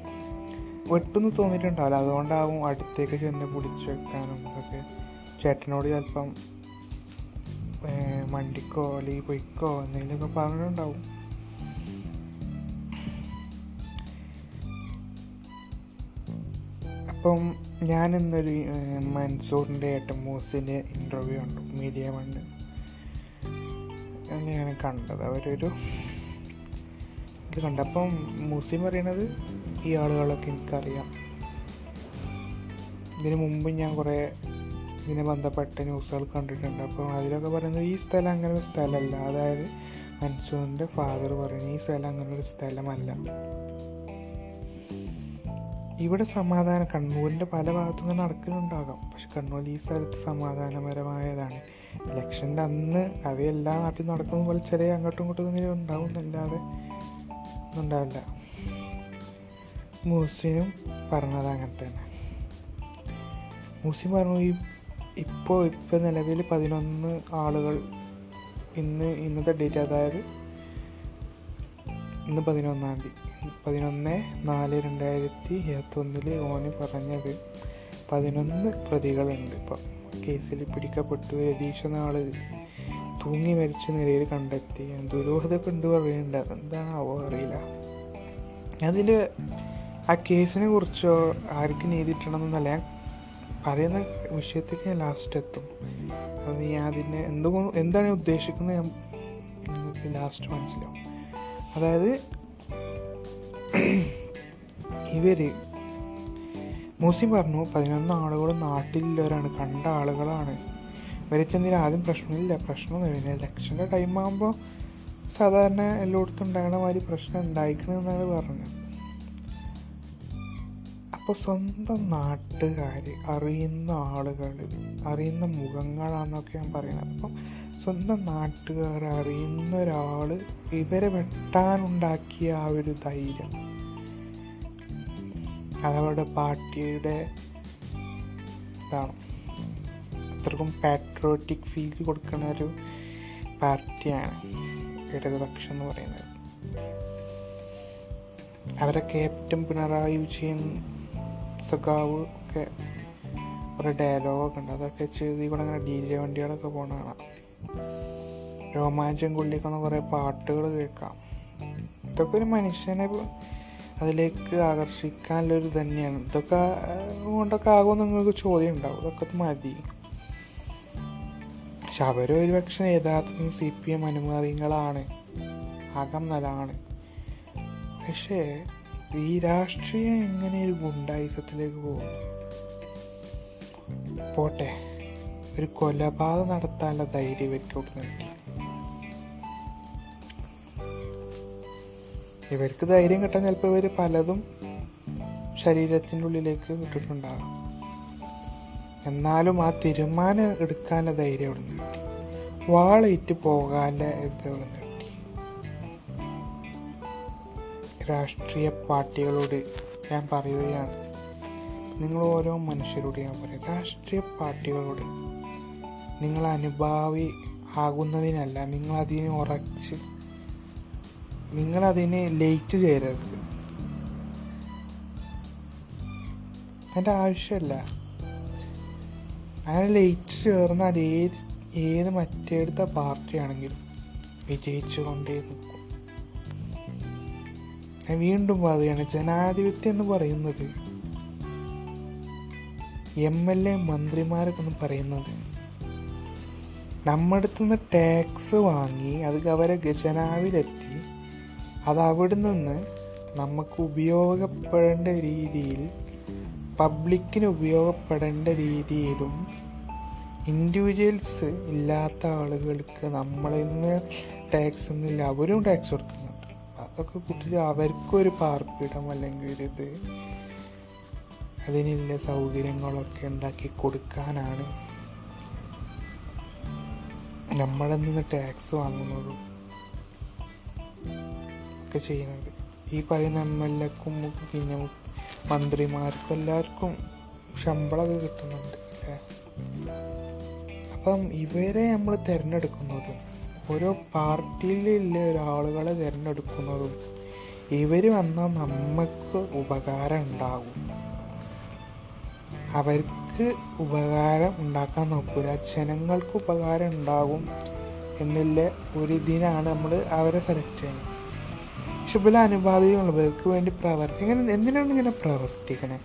വെട്ടൊന്നും തോന്നിയിട്ടുണ്ടാവില്ല. അതുകൊണ്ടാവും അടുത്തേക്ക് ചെന്ന് പിടിച്ചു വെക്കാനും ഒക്കെ. ചേട്ടനോട് ചിലപ്പം മണ്ടിക്കോ അല്ലെങ്കിൽ പൊയ്ക്കോ എന്തെങ്കിലുമൊക്കെ പറഞ്ഞിട്ടുണ്ടാവും. അപ്പം ഞാൻ ഇന്നൊരു മൻസൂറിന്റെ ഏട്ടൻ മൂസിന്റെ ഇന്റർവ്യൂ ഉണ്ട് മീഡിയ വണ്ട് ഞാൻ കണ്ടത്. അവരൊരു ഇത് കണ്ടപ്പം മൂസി പറയണത് ഈ ആളുകളൊക്കെ എനിക്കറിയാം. ഇതിനു മുമ്പ് ഞാൻ കുറേ ഇതിനെ ബന്ധപ്പെട്ട ന്യൂസുകൾ കണ്ടിട്ടുണ്ട്. അപ്പോൾ അതിലൊക്കെ പറയുന്നത് ഈ സ്ഥലം അങ്ങനെ ഒരു സ്ഥലമല്ല. അതായത് അൻസുവിന്റെ ഫാദർ പറയുന്നത് ഈ സ്ഥലം അങ്ങനെ ഒരു സ്ഥലമല്ല. ഇവിടെ സമാധാനം കണ്ണൂരിന്റെ പല ഭാഗത്തും ഇങ്ങനെ നടക്കുന്നുണ്ടാകാം. പക്ഷെ കണ്ണൂർ ഈ സ്ഥലത്ത് സമാധാനപരമായതാണ്. ഇലക്ഷന്റെ അന്ന് അത് എല്ലാ നാട്ടിൽ നടക്കുന്ന പോലെ ചെറിയ അങ്ങോട്ടും ഇങ്ങോട്ടും ഇങ്ങനെ ഉണ്ടാവുന്നല്ലാതെ ഒന്നും ഉണ്ടാവില്ല. മൂസിനും പറഞ്ഞത് അങ്ങനെ തന്നെ മ്യൂസിയം പറഞ്ഞു ഈ ഇപ്പോൾ ഇപ്പോൾ നിലവിൽ പതിനൊന്ന് ആളുകൾ ഇന്ന് ഇന്നത്തെ ഡേറ്റ് അതായത് ഇന്ന് പതിനൊന്നാം തീയതി. പതിനൊന്ന് നാല് രണ്ടായിരത്തി ഇരുപത്തൊന്നിൽ ഓന് പറഞ്ഞത് പതിനൊന്ന് പ്രതികളുണ്ട് ഇപ്പം. കേസിൽ പിടിക്കപ്പെട്ടു രതീഷ് നാൾ തൂങ്ങി മരിച്ച നിലയിൽ കണ്ടെത്തി. ദുരൂഹത കൊണ്ട് പറയുന്നുണ്ട്. അതെന്താണാവോ അറിയില്ല. അതിൽ ആ കേസിനെ കുറിച്ചോ ആർക്ക് നീതി കിട്ടണമെന്നല്ല. ഞാൻ പറയുന്ന വിഷയത്തേക്ക് ഞാൻ ലാസ്റ്റ് എത്തും. അത് ഞാൻ അതിനെ എന്തുകൊണ്ട് എന്താണ് ഞാൻ ഉദ്ദേശിക്കുന്നത് ഞാൻ നിങ്ങൾക്ക് ലാസ്റ്റ് മനസ്സിലാവും. അതായത് ഇവർ മൂസിം പറഞ്ഞു പതിനൊന്ന് ആളുകൾ നാട്ടിലുള്ളവരാണ് കണ്ട ആളുകളാണ്. ഇവരൊക്കെ എന്തിനാ ആദ്യം പ്രശ്നമില്ല. പ്രശ്നമൊന്നും പിന്നെ ഇലക്ഷന്റെ ടൈം ആകുമ്പോൾ സാധാരണ എല്ലായിടത്തും ഉണ്ടാകണ മാതിരി പ്രശ്നം ഉണ്ടായിക്കണമെന്നാണ് പറഞ്ഞത്. അപ്പോൾ സ്വന്തം നാട്ടുകാർ അറിയുന്ന ആളുകൾ അറിയുന്ന മുഖങ്ങളാണെന്നൊക്കെ ഞാൻ പറയുന്നത് അപ്പം സ്വന്തം നാട്ടുകാർ അറിയുന്ന ഒരാൾ ഇവരെ വെട്ടാനുണ്ടാക്കിയ ആ ഒരു ധൈര്യം. അതവരുടെ പാർട്ടിയുടെ ഇതാണ്. അത്രക്കും പാട്രിയോട്ടിക് ഫീൽ കൊടുക്കുന്ന ഒരു പാർട്ടിയാണ് ഇടതുപക്ഷം എന്ന് പറയുന്നത്. അവരെ ക്യാപ്റ്റൻ പിണറായി വിജയൻ സഖാവ് ഒക്കെ കുറേ ഡയലോഗൊക്കെ ഉണ്ട്. അതൊക്കെ ചെയ്ത് കൂടെ അങ്ങനെ ഡി ജെ വണ്ടികളൊക്കെ പോകണ കാണാം. രോമാഞ്ചം കൊള്ളിക്കുന്ന കുറേ പാട്ടുകൾ കേൾക്കാം. ഇതൊക്കെ ഒരു മനുഷ്യനെ അതിലേക്ക് ആകർഷിക്കാനുള്ളൊരു തന്നെയാണ് ഇതൊക്കെ കൊണ്ടൊക്കെ ആകുമെന്ന് നിങ്ങൾക്ക് ചോദ്യം ഉണ്ടാവും. ഇതൊക്കെ മതി. പക്ഷെ അവർ ഒരുപക്ഷെ യഥാർത്ഥത്തിൽ സി പി എം അനുമാറിയങ്ങളാണ് നല്ലതാണ്. പക്ഷേ ഈ രാഷ്ട്രീയം എങ്ങനെ ഒരു ഗുണ്ടായുസത്തിലേക്ക് പോകും? പോട്ടെ ഒരു കൊലപാതകം നടത്താനുള്ള ധൈര്യം ഇവർക്ക് കിട്ടി ഇവർക്ക് ധൈര്യം കിട്ടാൻ ചിലപ്പോൾ ഇവർ പലതും ശരീരത്തിന്റെ ഉള്ളിലേക്ക് വിട്ടിട്ടുണ്ടാകും. എന്നാലും ആ തീരുമാനം എടുക്കാനുള്ള ധൈര്യം ഇവിടെ നിന്ന് കിട്ടി വാളയിട്ട് പോകാനുള്ള ഇത് ഇവിടെ രാഷ്ട്രീയ പാർട്ടികളോട് ഞാൻ പറയുകയാണ്. നിങ്ങൾ ഓരോ മനുഷ്യരോട് ഞാൻ പറയും രാഷ്ട്രീയ പാർട്ടികളോട് നിങ്ങൾ അനുഭാവി ആകുന്നതിനല്ല നിങ്ങൾ അതിനെ ഉറച്ച് നിങ്ങളതിനെ ലയിച്ച് ചേരരുത്. അതിന്റെ ആവശ്യമല്ല. അങ്ങനെ ലയിച്ചു ചേർന്നാൽ ഏത് ഏത് മറ്റേടുത്ത പാർട്ടിയാണെങ്കിലും വിജയിച്ചു കൊണ്ടേ നിൽക്കും ഞാൻ വീണ്ടും പറയുകയാണ് ജനാധിപത്യം എന്ന് പറയുന്നത് എം എൽ എ മന്ത്രിമാരൊക്കെ പറയുന്നത്. നമ്മുടെ അടുത്തുനിന്ന് ടാക്സ് വാങ്ങി അത് അവരെ ഖജനാവിലെത്തി അത് അവിടെ നിന്ന് നമുക്ക് ഉപയോഗപ്പെടേണ്ട രീതിയിൽ പബ്ലിക്കിന് ഉപയോഗപ്പെടേണ്ട രീതിയിലും ഇൻഡിവിജ്വൽസ് ഇല്ലാത്ത ആളുകൾക്ക് നമ്മളിൽ നിന്ന് ടാക്സ് ഒന്നുമില്ല അവരും ടാക്സ് കൊടുക്കുന്നുണ്ട് അതൊക്കെ കൂട്ടിട്ട് അവർക്കൊരു പാർപ്പിടം അല്ലെങ്കിൽ ഒരു ഇത് അതിനുള്ള സൗകര്യങ്ങളൊക്കെ ഉണ്ടാക്കി കൊടുക്കാനാണ്. നമ്മളിൽ നിന്ന് ടാക്സ് വാങ്ങുന്നതും ഒക്കെ ചെയ്യുന്നത്. ഈ പറയുന്ന എം എൽ എക്കും പിന്നെ മന്ത്രിമാർക്കും എല്ലാവർക്കും ശമ്പളമൊക്കെ കിട്ടുന്നുണ്ട് അല്ലേ? അപ്പം ഇവരെ നമ്മൾ തിരഞ്ഞെടുക്കുന്നതും ഓരോ പാർട്ടിയിലുള്ള ഒരാളുകളെ തിരഞ്ഞെടുക്കുന്നതും ഇവർ വന്നാൽ നമുക്ക് ഉപകാരം ഉണ്ടാകും. അവർക്ക് ഉപകാരം ഉണ്ടാക്കാൻ നോക്കൂല. ജനങ്ങൾക്ക് ഉപകാരം ഉണ്ടാകും എന്നുള്ള ഒരു ഇതിനാണ് നമ്മൾ അവരെ സെലക്ട് ചെയ്യുന്നത്. പക്ഷെ പല അനുപാതികളുള്ളവർക്ക് വേണ്ടി പ്രവർത്തി ഇങ്ങനെ എന്തിനാണ് ഇങ്ങനെ പ്രവർത്തിക്കണേ?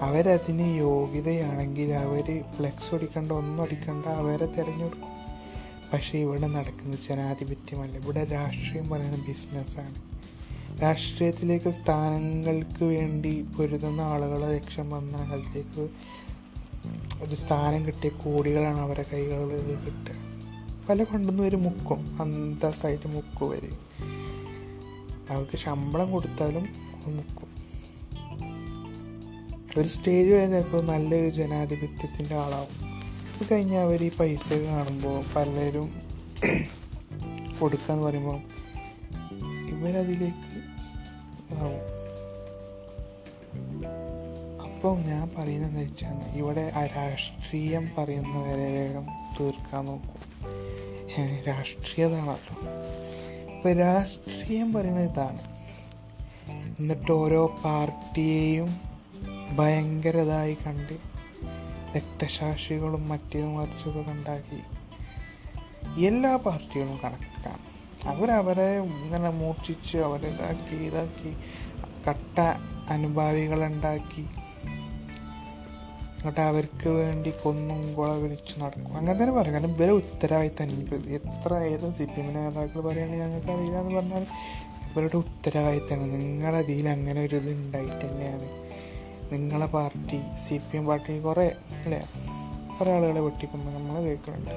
അവരതിന് യോഗ്യതയാണെങ്കിൽ അവർ ഫ്ലെക്സ് അടിക്കണ്ട ഒന്നും അടിക്കണ്ട അവരെ തിരഞ്ഞെടുക്കും. പക്ഷേ ഇവിടെ നടക്കുന്നത് ജനാധിപത്യമല്ല. ഇവിടെ രാഷ്ട്രീയം പറയുന്ന ബിസിനസ്സാണ്. രാഷ്ട്രീയത്തിലേക്ക് സ്ഥാനങ്ങൾക്ക് വേണ്ടി പൊരുതുന്ന ആളുകളെ ലക്ഷ്യം വന്ന അതിലേക്ക് ഒരു സ്ഥാനം കിട്ടിയ കോടികളാണ് അവരുടെ കൈകളിൽ കിട്ടുക. പല കൊണ്ടുവന്ന് ഒരു മുക്കും അന്തസ്സായിട്ട് മുക്കും വരെ അവർക്ക് ശമ്പളം കൊടുത്താലും മുക്കും. ഒരു സ്റ്റേജ് വരെ ചിലപ്പോൾ നല്ലൊരു ജനാധിപത്യത്തിന്റെ ആളാവും. അത് കഴിഞ്ഞ് അവർ ഈ പൈസ കാണുമ്പോൾ പലരും കൊടുക്കാന്ന് പറയുമ്പോൾ ഇവരതിലേക്ക് അപ്പം ഞാൻ പറയുന്നത് എന്താ വെച്ചാൽ ഇവിടെ രാഷ്ട്രീയം പറയുന്നവരെ വേഗം തീർക്കാൻ നോക്കും. രാഷ്ട്രീയതാണല്ലോ. ഇപ്പം രാഷ്ട്രീയം പറയുന്നത് ഇതാണ്. എന്നിട്ട് ഓരോ പാർട്ടിയെയും ഭയങ്കരതായി കണ്ട് രക്തസാക്ഷികളും മറ്റേതും മറിച്ചതൊക്കെ ഉണ്ടാക്കി എല്ലാ പാർട്ടികളും കണക്കാണ് അവരവരെ ഇങ്ങനെ മൂർച്ഛിച്ച് അവരെ ഇതാക്കി ഇതാക്കി കട്ട അനുഭാവികളുണ്ടാക്കി എന്നിട്ട് അവർക്ക് വേണ്ടി കൊന്നും കൊള വിളിച്ചു നടക്കും. അങ്ങനെ തന്നെ പറയാം. കാരണം ഇവരെ ഉത്തരവായി തന്നെ ഇപ്പം എത്ര ഏത് സി പി എമ്മിന്റെ നേതാക്കൾ പറയുകയാണെങ്കിൽ ഞങ്ങൾക്ക് അറിയില്ല എന്ന് പറഞ്ഞാൽ ഇവരുടെ ഉത്തരവാദിത്തമാണ് നിങ്ങളുടെ അതിൽ അങ്ങനെ ഒരു ഇത് ഉണ്ടായിട്ട് തന്നെയാണ് നിങ്ങളെ party C P M party കുറേ അല്ലേ കുറേ ആളുകളെ വെട്ടിക്കുമ്പോൾ നമ്മൾ കേൾക്കുന്നുണ്ട്.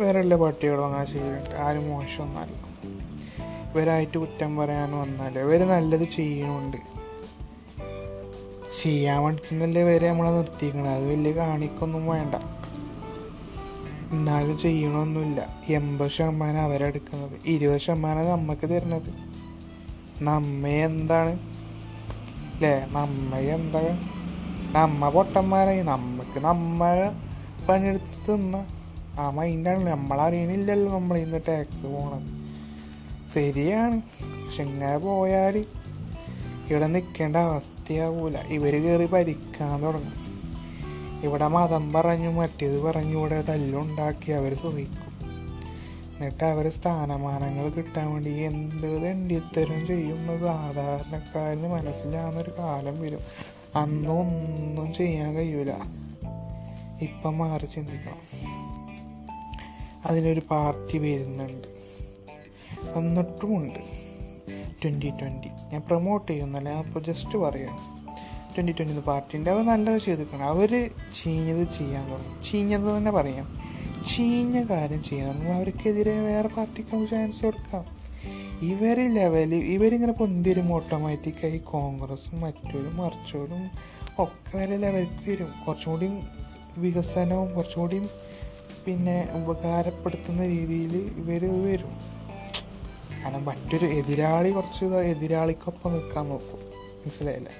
വേറെ എല്ലാ പാർട്ടികളും അങ്ങനെ ചെയ്യുന്നുണ്ട് ആരും മോശമൊന്നുമല്ല. ഇവരായിട്ട് കുറ്റം പറയാൻ വന്നാൽ ഇവർ നല്ലത് ചെയ്യണമുണ്ട് ചെയ്യാൻ വേണ്ടിയിട്ടല്ലേ ഇവരെ നമ്മളെ നിർത്തിക്കണം. അത് വലിയ കാണിക്കൊന്നും വേണ്ട. എന്നാലും ചെയ്യണമൊന്നുമില്ല എൺപത് ശതമാനം അവരെടുക്കുന്നത് ഇരുപത് ശതമാനം നമുക്ക് തരുന്നത്. നമ്മെ എന്താണ് അല്ലേ നമ്മ എന്താ? നമ്മ പൊട്ടന്മാരായി നമുക്ക് നമ്മ പണിയെടുത്ത് തിന്ന. ആ മൈൻഡാണ് നമ്മളറിയണില്ലല്ലോ നമ്മൾ ഇന്ന് ടാക്സ് പോകണം ശരിയാണ്. പക്ഷെ ഇങ്ങനെ പോയാൽ ഇവിടെ നിൽക്കേണ്ട അവസ്ഥയാവൂല. ഇവർ കയറി ഭരിക്കാൻ തുടങ്ങും. ഇവിടെ മതം പറഞ്ഞു മറ്റേത് പറഞ്ഞു ഇവിടെ തല്ലുണ്ടാക്കി അവർ സുഖിക്കും എന്നിട്ട് അവർ സ്ഥാനമാനങ്ങൾ കിട്ടാൻ വേണ്ടി എന്ത് തെണ്ടിത്തരം ചെയ്യുന്നത് സാധാരണക്കാരന് മനസ്സിലാവുന്നൊരു കാലം വരും. അന്നൊന്നും ചെയ്യാൻ കഴിയൂല. ഇപ്പം മാറി ചിന്തിക്കണം. അതിനൊരു പാർട്ടി വരുന്നുണ്ട്. എന്നിട്ടുമുണ്ട് ട്വന്റി ട്വന്റി ഞാൻ പ്രൊമോട്ട് ചെയ്യുന്നല്ല അപ്പോൾ ജസ്റ്റ് പറയാം ട്വന്റി ട്വന്റി പാർട്ടിന്റെ അവർ നല്ലത് ചെയ്തിരിക്കണം. അവർ ചീഞ്ഞത് ചെയ്യാൻ തുടങ്ങും. ചീഞ്ഞത് തന്നെ പറയാം. ചീഞ്ഞ കാര്യം ചെയ്യാം അവർക്കെതിരെ വേറെ പാർട്ടിക്ക് നമുക്ക് ചാൻസ് കൊടുക്കാം ഇവർ ലെവലിൽ ഇവരിങ്ങനെ പൊന്തിരും ഓട്ടോമാറ്റിക്കായി കോൺഗ്രസും മറ്റോരും മറിച്ചോരും ഒക്കെ വരെ ലെവലിലേക്ക് വരും. കുറച്ചും കൂടിയും വികസനവും കുറച്ചും കൂടിയും പിന്നെ ഉപകാരപ്പെടുത്തുന്ന രീതിയിൽ ഇവർ വരും. കാരണം മറ്റൊരു എതിരാളി കുറച്ച് എതിരാളിക്കൊപ്പം നിൽക്കാൻ നോക്കും. മനസ്സിലായില്ലേ?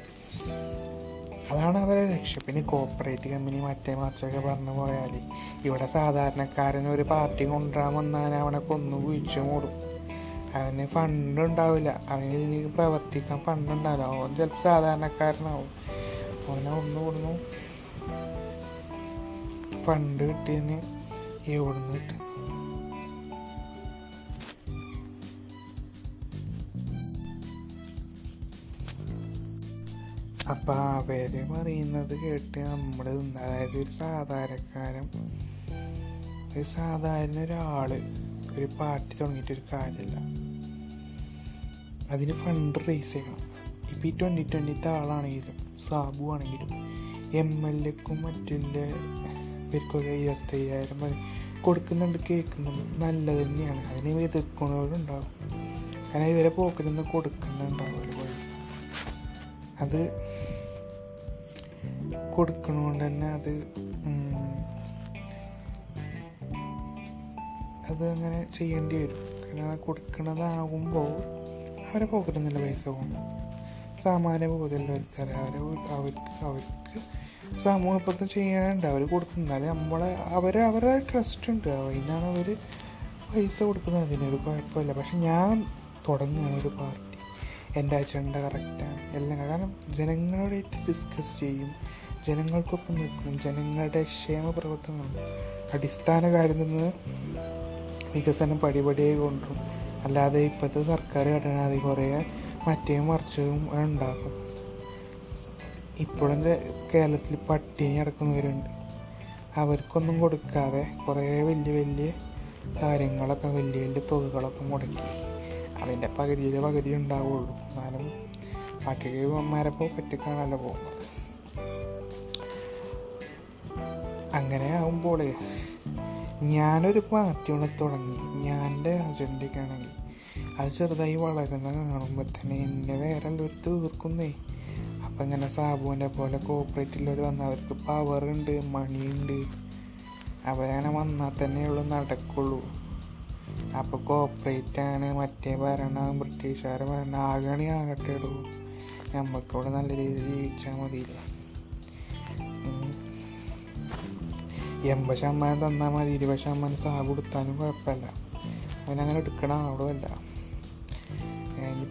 അതാണ് അവരെ ലക്ഷ്യം. പിന്നെ കോപ്പറേറ്റ് കമ്പനി മറ്റേ മറിച്ചൊക്കെ പറഞ്ഞു പോയാൽ ഇവിടെ സാധാരണക്കാരൻ ഒരു പാർട്ടി കൊണ്ടുവരാൻ വന്നാൽ അവനെ കൊന്നു കുഴിച്ചു മൂടും. അവന് ഫണ്ട് ഉണ്ടാവില്ല. അവന് ഇതിന് പ്രവർത്തിക്കാൻ ഫണ്ട് ഉണ്ടാവില്ല. അവൻ ചിലപ്പോൾ സാധാരണക്കാരനാവും. അവനെ ഒന്ന് കൊടുന്നു ഫണ്ട് കിട്ടിയതിന് എവിടുന്ന് കിട്ടും. അപ്പം അവർ പറയുന്നത് കേട്ട് നമ്മൾ അതായത് ഒരു സാധാരണക്കാരൻ ഒരു സാധാരണ ഒരാൾ ഒരു പാർട്ടി തുടങ്ങിയിട്ട് ഒരു കാര്യമില്ല അതിന് ഫണ്ട് റേസ് ചെയ്യണം. ഇപ്പം ഈ ട്വന്റി ട്വന്റിത്തെ ആളാണെങ്കിലും സാബു ആണെങ്കിലും എം എൽ എക്കും മറ്റുള്ള ഇവർക്കൊക്കെ ഇരുപത്തയ്യായിരം കൊടുക്കുന്നുണ്ട് കേൾക്കുന്നുണ്ട് നല്ലത് തന്നെയാണ്. അതിന് എതിർക്കുന്നവരുണ്ടാവും കാരണം ഇവരെ പോക്കിൽ നിന്ന് കൊടുക്കുന്നുണ്ടാവില്ല അത് കൊടുക്കണോണ്ട് തന്നെ അത് അത് അങ്ങനെ ചെയ്യേണ്ടി വരും. കാരണം കൊടുക്കണതാകുമ്പോൾ അവരെ പോക്കറ്റിൽ നിന്നുള്ള പൈസ പോകുന്നു സാമാന്യ ബോധമുള്ളവർക്കറിയാം അവരെ അവർക്ക് അവർക്ക് സമൂഹപ്രദം ചെയ്യാനുണ്ട്. അവർ കൊടുക്കുന്നാലും നമ്മളെ അവരെ അവരുടെ ട്രസ്റ്റ് ഉണ്ട്. അതിനാണ് അവർ പൈസ കൊടുക്കുന്നത്. അതിനൊരു കുഴപ്പമില്ല. പക്ഷെ ഞാൻ തുടങ്ങുകയാണ് ഒരു പാർട്ടി. എന്റെ അജണ്ട കറക്റ്റാണ് എല്ലാം കാരണം ജനങ്ങളോടായിട്ട് ഡിസ്കസ് ചെയ്യും ജനങ്ങൾക്കൊപ്പം നിൽക്കും ജനങ്ങളുടെ ക്ഷേമ പ്രവർത്തനങ്ങൾ അടിസ്ഥാന കാര്യം നിന്ന് വികസനം പടിപടിയായി കൊണ്ടുവരും. അല്ലാതെ ഇപ്പോഴത്തെ സർക്കാർ ഘടനാതി കുറേ മറ്റേ മറിച്ചതും ഉണ്ടാക്കും. ഇപ്പോഴത്തെ കേരളത്തിൽ പട്ടിണി അടക്കുന്നവരുണ്ട് അവർക്കൊന്നും കൊടുക്കാതെ കുറേ വലിയ വലിയ കാര്യങ്ങളൊക്കെ വലിയ വലിയ തുകകളൊക്കെ മുടക്കി. അതിന്റെ പകുതിയിൽ പകുതി ഉണ്ടാവുള്ളൂ. എന്നാലും ബാക്കി ഇവന്മാരെ പോക്കറ്റിക്കാണല്ലോ പോകുന്നത്. അങ്ങനെ ആകുമ്പോൾ ഞാനൊരു പാർട്ടി കൊണ്ട് തുടങ്ങി. ഞാന്റെ അജണ്ടയ്ക്കാണെങ്കിൽ അത് ചെറുതായി വളരുന്ന കാണുമ്പോൾ തന്നെ എന്നെ വേറെ ഒരു തീർക്കുന്നേ. അപ്പം ഇങ്ങനെ സാബുവിന്റെ പോലെ കോപ്പറേറ്റിലൊരു വന്നാൽ അവർക്ക് പവറുണ്ട് മണിയുണ്ട് അവരങ്ങനെ വന്നാൽ തന്നെയുള്ളൂ നടക്കുള്ളൂ. അപ്പോൾ കോപ്പറേറ്റ് ആണ്. മറ്റേ ഭരണ ബ്രിട്ടീഷുകാരെ ഭരണം ആകണി ആകട്ടെ ഉള്ളൂ നമുക്കിവിടെ നല്ല രീതിയിൽ ജീവിച്ചാൽ മതിയില്ല. എൺപത് ശതമാനം തന്നാൽ മതി. ഇരുപത് ശതമാനം സാബ് കൊടുത്താലും കുഴപ്പമില്ല. അവനങ്ങനെ എടുക്കണം അവിടെ അല്ല.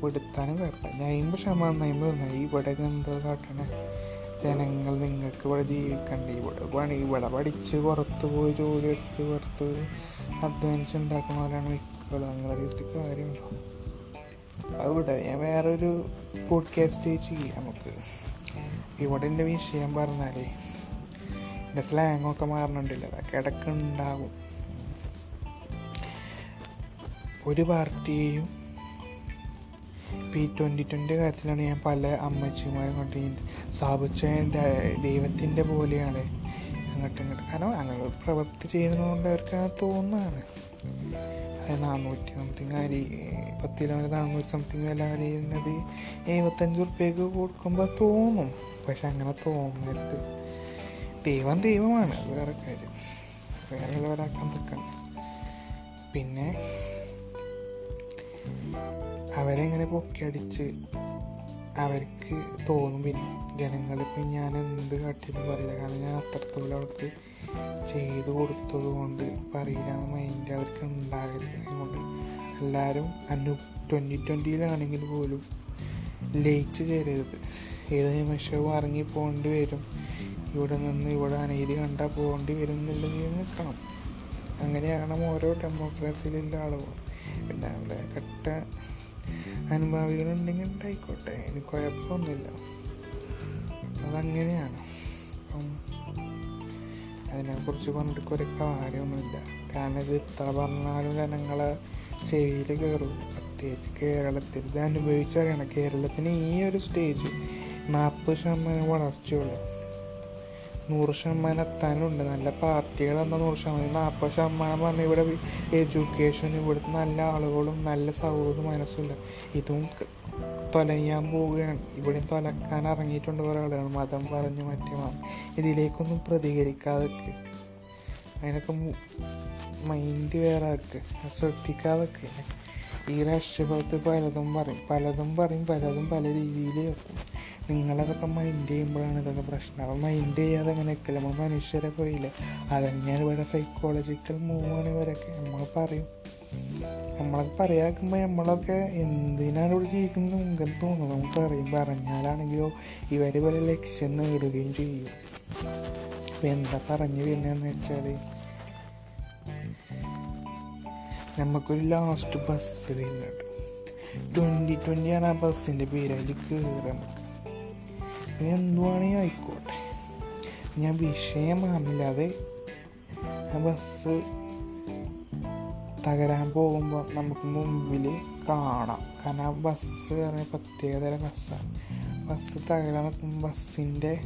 എടുത്താലും കുഴപ്പമില്ല. ഞാൻ അമ്പത് ശതമാനം അമ്പത് തന്നാൽ ഇവിടെ എന്താ കാട്ടണേ? ജനങ്ങൾ നിങ്ങൾക്ക് ഇവിടെ ജീവിക്കണ്ടേ? ഇവിടെ പണി ഇവിടെ പഠിച്ച് പുറത്ത് പോയി ജോലി എടുത്ത് പുറത്ത് അധ്വാനിച്ച് ഉണ്ടാക്കുന്നവരാണ് മിക്കലും അങ്ങനെ കാര്യമില്ല കാര്യമുണ്ടോ അവിടെ ഞാൻ വേറൊരു പോഡ്കാസ്റ്റ് ചെയ്യാം നമുക്ക്. ഇവിടെ എന്റെ വിഷയം പറഞ്ഞാലേ എന്റെ സ്ലാങ്ങൊക്കെ മാറണുണ്ടല്ലോ അതൊക്കെ ഇടയ്ക്ക് ഒരു പാർട്ടിയെയും പി ട്വന്റി ട്വന്റി കാര്യത്തിലാണ് ഞാൻ പല അമ്മച്ചിമാരും കണ്ട് സ്ഥാപിച്ച ദൈവത്തിന്റെ പോലെയാണ് അങ്ങോട്ടും ഇങ്ങോട്ടും കാരണം അങ്ങനെ പ്രവൃത്തി ചെയ്യുന്നതുകൊണ്ട് അവർക്ക് അത് തോന്നുന്നതാണ് അത് നാനൂറ്റി സംതിങ് അരി പത്ത് കിലോമീറ്റർ നാനൂറ്റി സംതിങ് വില അരിയുന്നത് എഴുപത്തഞ്ച് ഉറുപ്പ്യക്ക് കൊടുക്കുമ്പോൾ തോന്നും. പക്ഷെ അങ്ങനെ തോന്നരുത്. ദൈവം ദൈവമാണ്. വേറെ കാര്യം. വേറെ ഉള്ളവരാക്കാൻ നിൽക്കണം. പിന്നെ അവരെങ്ങനെ പൊക്കിയടിച്ച് അവർക്ക് തോന്നും പിന്നെ ജനങ്ങളിപ്പോൾ ഞാൻ എന്ത് കാട്ടിയെന്ന് പറയില്ല. കാരണം ഞാൻ അത്രത്തോളം അവർക്ക് ചെയ്തു കൊടുത്തത് കൊണ്ട് പറയില്ലാന്ന് മൈൻഡ് അവർക്ക് ഉണ്ടാകരുത്. എല്ലാവരും അനു ട്വന്റി ട്വന്റിയിലാണെങ്കിൽ പോലും ലേറ്റ് കയറരുത് ഏത് നിമിഷവും ഇറങ്ങി പോകേണ്ടി വരും. ഇവിടെ നിന്ന് ഇവിടെ അനീതി കണ്ടാൽ പോകേണ്ടി വരും എന്നുള്ളതിൽ നിൽക്കണം. അങ്ങനെയാണ് ഓരോ ഡെമോക്രസിയിലുള്ള ആളുകൾ പിന്നെ അവിടെ കട്ട അനുഭാവികളുണ്ടെങ്കിൽ ഉണ്ടായിക്കോട്ടെ. എനിക്ക് കുഴപ്പമൊന്നുമില്ല. അതങ്ങനെയാണ്. അപ്പം അതിനെക്കുറിച്ച് പറഞ്ഞിട്ട് ഒരു കാര്യമൊന്നുമില്ല കാരണം ഇത് ഇത്ര പറഞ്ഞാലും ജനങ്ങളെ ചെവിയിൽ കയറും. പ്രത്യേകിച്ച് കേരളത്തിൽ. ഇത് അനുഭവിച്ചറിയണം. കേരളത്തിന് ഈ ഒരു സ്റ്റേജ് നാൽപ്പത് ശതമാനം വളർച്ചയുള്ളൂ. നൂറ് ശതമാനം എത്താനുണ്ട്. നല്ല പാർട്ടികൾ എന്നാൽ നൂറ് ശതമാനം. നാൽപ്പത് ശതമാനം പറഞ്ഞാൽ ഇവിടെ എഡ്യൂക്കേഷൻ ഇവിടുത്തെ നല്ല ആളുകളും നല്ല സൗഹൃദ മനസ്സുമില്ല ഇതും തൊലയാൻ പോവുകയാണ്. ഇവിടെ തൊലക്കാൻ ഇറങ്ങിയിട്ടുണ്ട് കുറേ ആളുകൾ മതം പറഞ്ഞു മറ്റേ ഇതിലേക്കൊന്നും പ്രതികരിക്കാതെ അതിനൊക്കെ മൈൻഡ് വേറെ ആക്ക് ശ്രദ്ധിക്കാതൊക്കെ. ഈ രാഷ്ട്രീയത്തിൽ പലതും പറയും. പലതും പറയും. പലതും പല രീതിയിൽ വെക്കും. നിങ്ങളതൊക്കെ മൈൻഡ് ചെയ്യുമ്പോഴാണ് ഇതൊക്കെ പ്രശ്നം. അപ്പം മൈൻഡ് ചെയ്യാതെ അങ്ങനെ നിൽക്കില്ല നമ്മൾ മനുഷ്യരെ പോയില്ല? അതന്നെയാണ് ഇവിടെ സൈക്കോളജിക്കൽ മൂവാണ് ഇവരൊക്കെ. നമ്മൾ പറയും. നമ്മളൊക്കെ പറയാക്കുമ്പോൾ നമ്മളൊക്കെ എന്തിനാണ് ഇവിടെ ജീവിക്കുന്നത്? മുൻകം തോന്നുന്നു. നമുക്ക് അറിയും. പറഞ്ഞാലാണെങ്കിലോ ഇവർ പോലെ ലക്ഷ്യം നേടുകയും ചെയ്യും. അപ്പം എന്താ പറഞ്ഞു വരുന്നതെന്ന് വെച്ചാൽ നമുക്കൊരു ലാസ്റ്റ് ബസ് വരുന്നുണ്ട്. ട്വന്റി ട്വന്റിയാണ് ആ ബസ്സിന്റെ പേര്. അതിൽ എന്തുവാണെങ്കിൽ ആയിക്കോട്ടെ. ഞാൻ വിഷയമാമില്ലാതെ ബസ് തകരാൻ പോകുമ്പോൾ നമുക്ക് മുമ്പിൽ കാണാം. കാരണം ആ ബസ് പറഞ്ഞ പ്രത്യേകതര ബസ്സാണ്. ബസ് തകരാൻ ബസ്സിന്റെ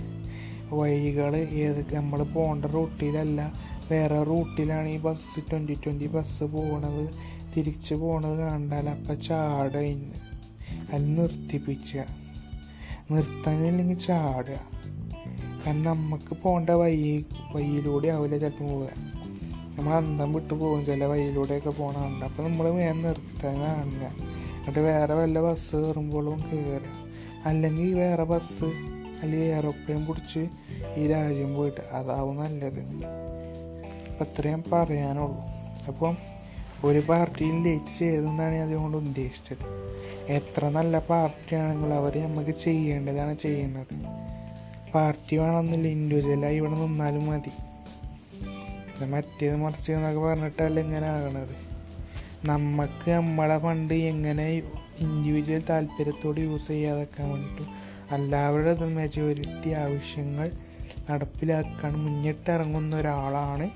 വഴികൾ ഏത് നമ്മൾ പോകേണ്ട റൂട്ടിലല്ല വേറെ റൂട്ടിലാണ് ഈ ബസ് ട്വന്റി ട്വന്റി ബസ് പോകണത് തിരിച്ച് പോകണത് കണ്ടാൽ അപ്പം ചാടുക അതിൽ നിർത്തിപ്പിച്ചുക. നിർത്താനില്ലെങ്കിൽ ചാടുക. കാരണം നമുക്ക് പോകേണ്ട വഴി വഴിയിലൂടെ ആവില്ല ചിലപ്പോൾ പോവുക. നമ്മൾ അന്തം വിട്ട് പോകും ചില വഴിയിലൂടെയൊക്കെ പോകണമുണ്ട് അപ്പോൾ നമ്മൾ വേഗം നിർത്താൻ കാണുക എന്നിട്ട് വേറെ വല്ല ബസ് കയറുമ്പോഴും കയറുക അല്ലെങ്കിൽ വേറെ ബസ് അല്ലെങ്കിൽ എയറോപ്ലെയിൻ പിടിച്ച് ഈ രാജ്യം പോയിട്ട് അതാവും നല്ലത്. അപ്പം അത്രയും പറയാനുള്ളൂ. അപ്പം ഒരു പാർട്ടിയിൽ ലേറ്റ് ചെയ്തെന്നാണ് അതുകൊണ്ട് ഉദ്ദേശിച്ചത്. എത്ര നല്ല പാർട്ടിയാണെങ്കിലും അവർ നമുക്ക് ചെയ്യേണ്ടതാണ് ചെയ്യുന്നത്. പാർട്ടി വേണമെന്നില്ല ഇൻഡിവിജ്വലായി ഇവിടെ നിന്നാലും മതി. മറ്റേത് മറിച്ച് എന്നൊക്കെ പറഞ്ഞിട്ടല്ല ഇങ്ങനെ ആകണത്. നമുക്ക് നമ്മളെ ഫണ്ട് എങ്ങനെ ഇൻഡിവിജ്വൽ താല്പര്യത്തോട് യൂസ് ചെയ്യാതെക്കാൻ വേണ്ടിയിട്ടും എല്ലാവരുടെ മെജോറിറ്റി ആവശ്യങ്ങൾ നടപ്പിലാക്കാൻ മുന്നിട്ടിറങ്ങുന്ന ഒരാളാണ്